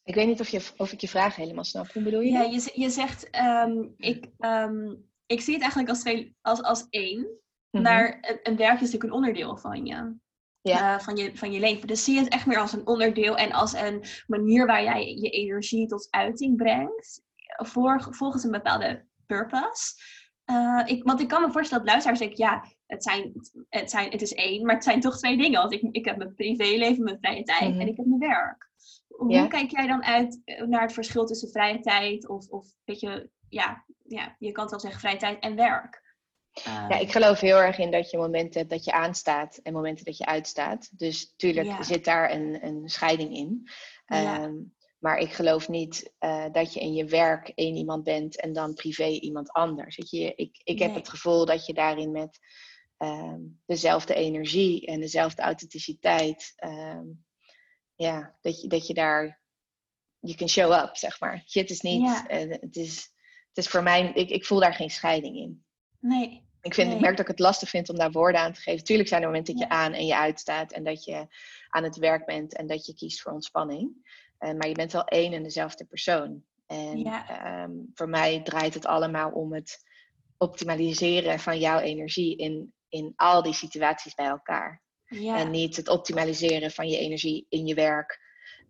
Ik weet niet of, je, of ik je vraag helemaal snap. Hoe bedoel je? Ja, je, je zegt, ehm, ik, ehm, ik zie het eigenlijk als, twee, als, als één. Mhm. Maar een, een werk is natuurlijk een onderdeel van je, Ja. eh, van, je, van je leven. Dus zie je het echt meer als een onderdeel en als een manier waar jij je energie tot uiting brengt. Voor, volgens een bepaalde purpose. Eh, ik, want ik kan me voorstellen dat luisteraars denken, ja, het, zijn, het, zijn, het is één, maar het zijn toch twee dingen. Want ik, ik heb mijn privéleven, mijn vrije tijd Mhm. en ik heb mijn werk. Hoe Ja. kijk jij dan uit eh, naar het verschil tussen vrije tijd of, of weet je, ja, ja, je kan het wel zeggen vrije tijd en werk? Ja, Ehm, ik geloof heel erg in dat je momenten hebt dat je aanstaat en momenten dat je uitstaat. Dus tuurlijk Ja. zit daar een, een scheiding in. Ja. Ehm, maar ik geloof niet eh, dat je in je werk één iemand bent en dan privé iemand anders. Je, ik, ik heb het gevoel dat je daarin met ehm, dezelfde energie en dezelfde authenticiteit, ehm, ja, dat je, dat je daar, je can show up, zeg maar. Het is niet, Ja. eh, het, is, het is voor mij, ik, ik voel daar geen scheiding in. Nee, Ik, vind, ik merk dat ik het lastig vind om daar woorden aan te geven. Tuurlijk zijn er momenten dat je Ja. aan en je uitstaat en dat je aan het werk bent en dat je kiest voor ontspanning. Eh, maar je bent wel één en dezelfde persoon. En Ja. ehm, voor mij draait het allemaal om het optimaliseren van jouw energie in, in al die situaties bij elkaar. ja, En niet het optimaliseren van je energie in je werk.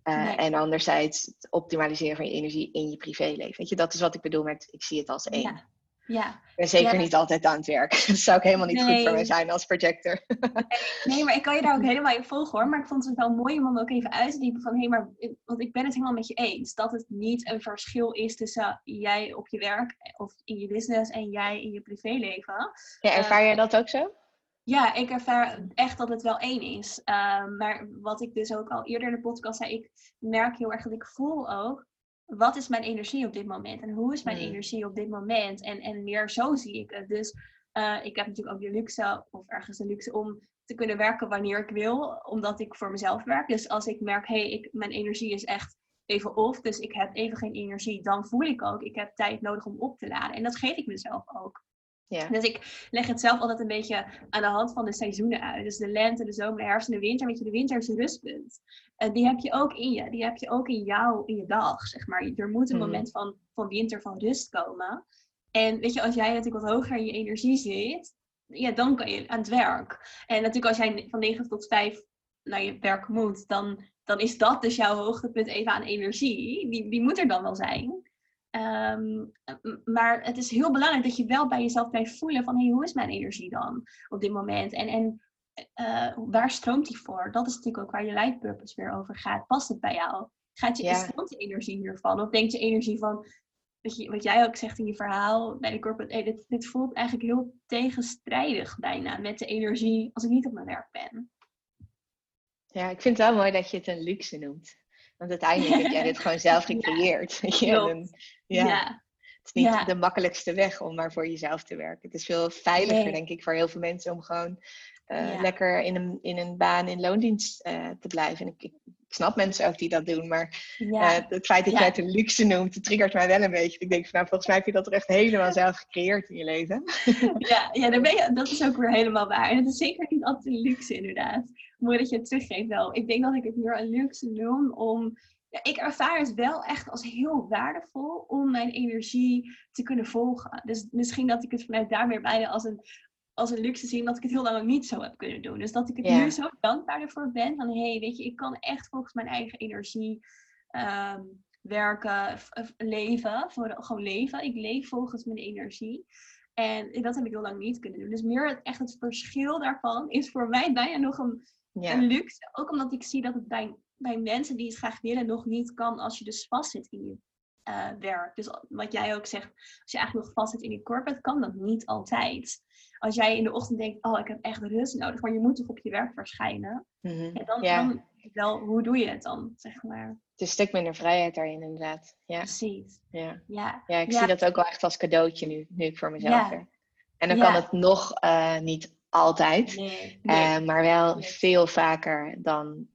eh, Nee. En anderzijds het optimaliseren van je energie in je privéleven. Weet je, dat is wat ik bedoel met ik zie het als één. ja, ja. Ik ben zeker Ja. niet altijd aan het werk. Dat zou ook helemaal niet goed voor mij zijn als projector. Nee, maar ik kan je daar ook helemaal in volgen hoor. Maar ik vond het wel mooi om hem ook even uit te diepen van, hé, maar, want ik ben het helemaal met je eens. Dat het niet een verschil is tussen jij op je werk of in je business en jij in je privéleven. Ja, ervaar Eh, jij dat ook zo? Ja, ik ervaar echt dat het wel één is. Ehm, maar wat ik dus ook al eerder in de podcast zei, ik merk heel erg dat ik voel ook, wat is mijn energie op dit moment? En hoe is mijn Hmm. energie op dit moment? En, en meer zo zie ik het. Dus eh, ik heb natuurlijk ook de luxe, of ergens de luxe, om te kunnen werken wanneer ik wil, omdat ik voor mezelf werk. Dus als ik merk, hé, hey, mijn energie is echt even off, dus ik heb even geen energie, dan voel ik ook, ik heb tijd nodig om op te laden. En dat geef ik mezelf ook. Ja. Dus ik leg het zelf altijd een beetje aan de hand van de seizoenen uit. Dus de lente, de zomer, de herfst en de winter. Weet je, de winter is een rustpunt. En die heb je ook in je. Die heb je ook in jou, in je dag, zeg maar. Er moet een Mhm. moment van, van winter, van rust komen. En weet je, als jij natuurlijk wat hoger in je energie zit, ja, dan kan je aan het werk. En natuurlijk als jij van 9 tot 5 naar je werk moet, dan dan is dat dus jouw hoogtepunt even aan energie. Die, die moet er dan wel zijn. Ehm, maar het is heel belangrijk dat je wel bij jezelf blijft voelen van hey, hoe is mijn energie dan op dit moment? En, en uh, waar stroomt die voor? Dat is natuurlijk ook waar je life purpose weer over gaat. Past het bij jou? Gaat je, ja. stroomt de energie hiervan? Of denkt je energie van, wat, je, wat jij ook zegt in je verhaal bij de corporate, hey, dit, dit voelt eigenlijk heel tegenstrijdig bijna met de energie als ik niet op mijn werk ben. Ja, ik vind het wel mooi dat je het een luxe noemt. Want uiteindelijk heb jij dit gewoon zelf gecreëerd. Ja, ja. Is niet de makkelijkste weg om maar voor jezelf te werken. Het is veel veiliger, denk ik, voor heel veel mensen om gewoon uh, lekker in een, in een baan in loondienst uh, te blijven. En ik, ik, snap mensen ook die dat doen, maar uh, het feit dat jij het een luxe noemt, triggert mij wel een beetje. Ik denk van, nou, volgens mij heb je dat er echt helemaal zelf gecreëerd in je leven. Ja, ja daar ben je, dat is ook weer helemaal waar. En het is zeker niet altijd een luxe, inderdaad. Mooi dat je het teruggeeft wel. Ik denk dat ik het meer een luxe noem om ja, ik ervaar het wel echt als heel waardevol om mijn energie te kunnen volgen. Dus misschien dat ik het vanuit daar weer bijna als een, als een luxe zie, dat ik het heel lang niet zo heb kunnen doen. Dus dat ik het nu zo dankbaar ervoor ben. Van hé, hey, weet je, ik kan echt volgens mijn eigen energie ehm, werken, leven. Voor, gewoon leven. Ik leef volgens mijn energie. En dat heb ik heel lang niet kunnen doen. Dus meer echt het verschil daarvan is voor mij bijna nog een, een luxe. Ook omdat ik zie dat het bij bij mensen die het graag willen nog niet kan als je dus vastzit in je uh, werk. Dus wat jij ook zegt, als je eigenlijk nog vastzit in die corporate, kan dat niet altijd. Als jij in de ochtend denkt, oh ik heb echt rust nodig, maar je moet toch op je werk verschijnen. Mm dan, dan, wel, hoe doe je het dan, zeg maar? Het is een stuk minder vrijheid daarin inderdaad. Ja. Precies. Ja, ja. ja ik zie dat ook wel echt als cadeautje nu, nu ik voor mezelf werk. En dan kan het nog uh, niet altijd, nee, uh, maar wel veel vaker dan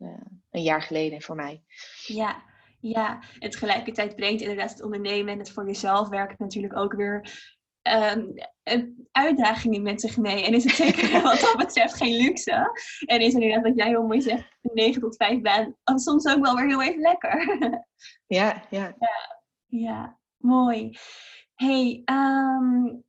een jaar geleden voor mij. Ja, ja. En tegelijkertijd brengt inderdaad het ondernemen en het voor jezelf werken natuurlijk ook weer um, uitdagingen met zich mee. En is het zeker wat dat betreft geen luxe. En is inderdaad wat jij heel mooi zegt, 9 tot 5 baan, soms ook wel weer heel even lekker. Ja, ja. Ja, ja mooi. Hey, um,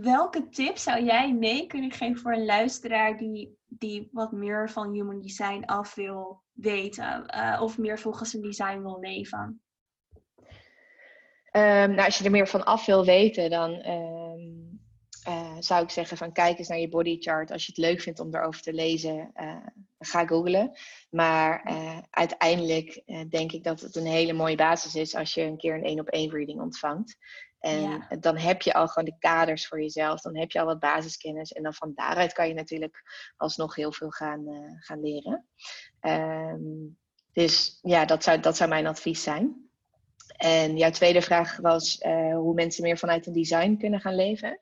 welke tips zou jij mee kunnen geven voor een luisteraar die, die wat meer van human design af wil weten uh, of meer volgens een design wil leven? Um, nou, als je er meer van af wil weten, dan um, uh, zou ik zeggen van kijk eens naar je body chart. Als je het leuk vindt om erover te lezen, uh, ga googlen. Maar uiteindelijk denk ik dat het een hele mooie basis is als je een keer een één op één reading ontvangt. En dan heb je al gewoon de kaders voor jezelf. Dan heb je al wat basiskennis. En dan van daaruit kan je natuurlijk alsnog heel veel gaan, uh, gaan leren. Um, dus ja, dat zou, dat zou mijn advies zijn. En jouw tweede vraag was uh, hoe mensen meer vanuit een design kunnen gaan leven.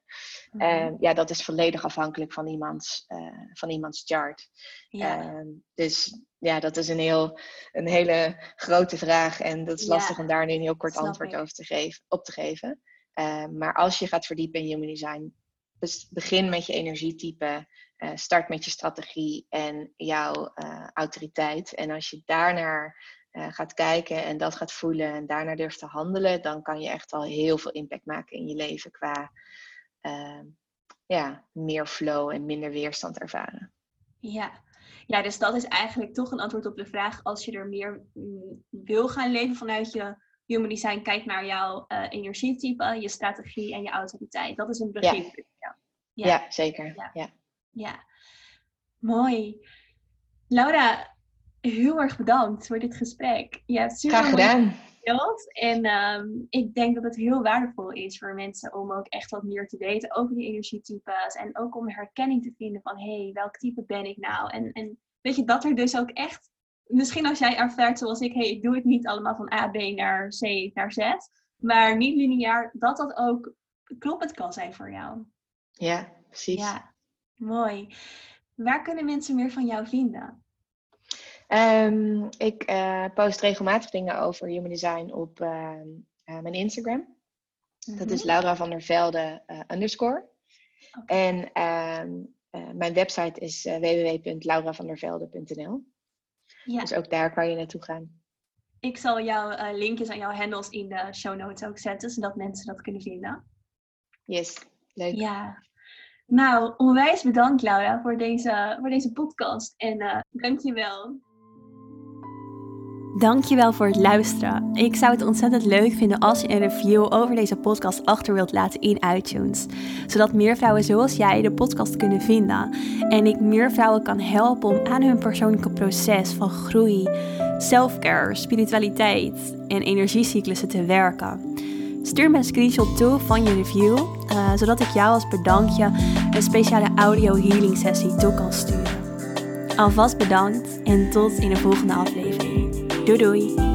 Mm -hmm. ja, dat is volledig afhankelijk van iemands, uh, van iemands chart. Ja. Uh, dus ja, dat is een, heel, een hele grote vraag. En dat is lastig om daar nu een heel kort antwoord over te geven, op te geven. Uh, maar als je gaat verdiepen in human design, begin met je energietype, uh, start met je strategie en jouw autoriteit. En als je daarnaar gaat kijken en dat gaat voelen en daarnaar durft te handelen, dan kan je echt al heel veel impact maken in je leven qua ja, meer flow en minder weerstand ervaren. Ja. ja, dus dat is eigenlijk toch een antwoord op de vraag als je er meer mm, wil gaan leven vanuit je Human Design kijkt naar jouw uh, energietype, je strategie en je autoriteit. Dat is een begin. Ja, ja. ja. ja zeker. Ja. ja. mooi. Laura, heel erg bedankt voor dit gesprek. Ja, super Graag gedaan. En um, ik denk dat het heel waardevol is voor mensen om ook echt wat meer te weten over die energietypes. En ook om herkenning te vinden van, hé, hey, welk type ben ik nou? En, en weet je, dat er dus ook echt misschien als jij ervaart zoals ik, hey, ik doe het niet allemaal van A, B naar C naar Z, maar niet lineair, dat dat ook kloppend kan zijn voor jou. Ja, precies. Ja, mooi. Waar kunnen mensen meer van jou vinden? Um, ik uh, post regelmatig dingen over human design op uh, uh, mijn Instagram. Dat is mhm. Laura van der Velde underscore. Okay. En um, mijn website is www.lauravandervelde.nl. Ja. Dus ook daar kan je naartoe gaan. Ik zal jouw linkjes aan jouw handles in de show notes ook zetten, zodat mensen dat kunnen vinden. Yes, leuk. Ja. Nou, onwijs bedankt Laura voor deze, voor deze podcast. En uh, dankjewel. Dankjewel voor het luisteren. Ik zou het ontzettend leuk vinden als je een review over deze podcast achter wilt laten in iTunes. Zodat meer vrouwen zoals jij de podcast kunnen vinden. En ik meer vrouwen kan helpen om aan hun persoonlijke proces van groei, selfcare, spiritualiteit en energiecyclussen te werken. Stuur me een screenshot toe van je review, uh, zodat ik jou als bedankje een speciale audio healing sessie toe kan sturen. Alvast bedankt en tot in de volgende aflevering. Doei doei!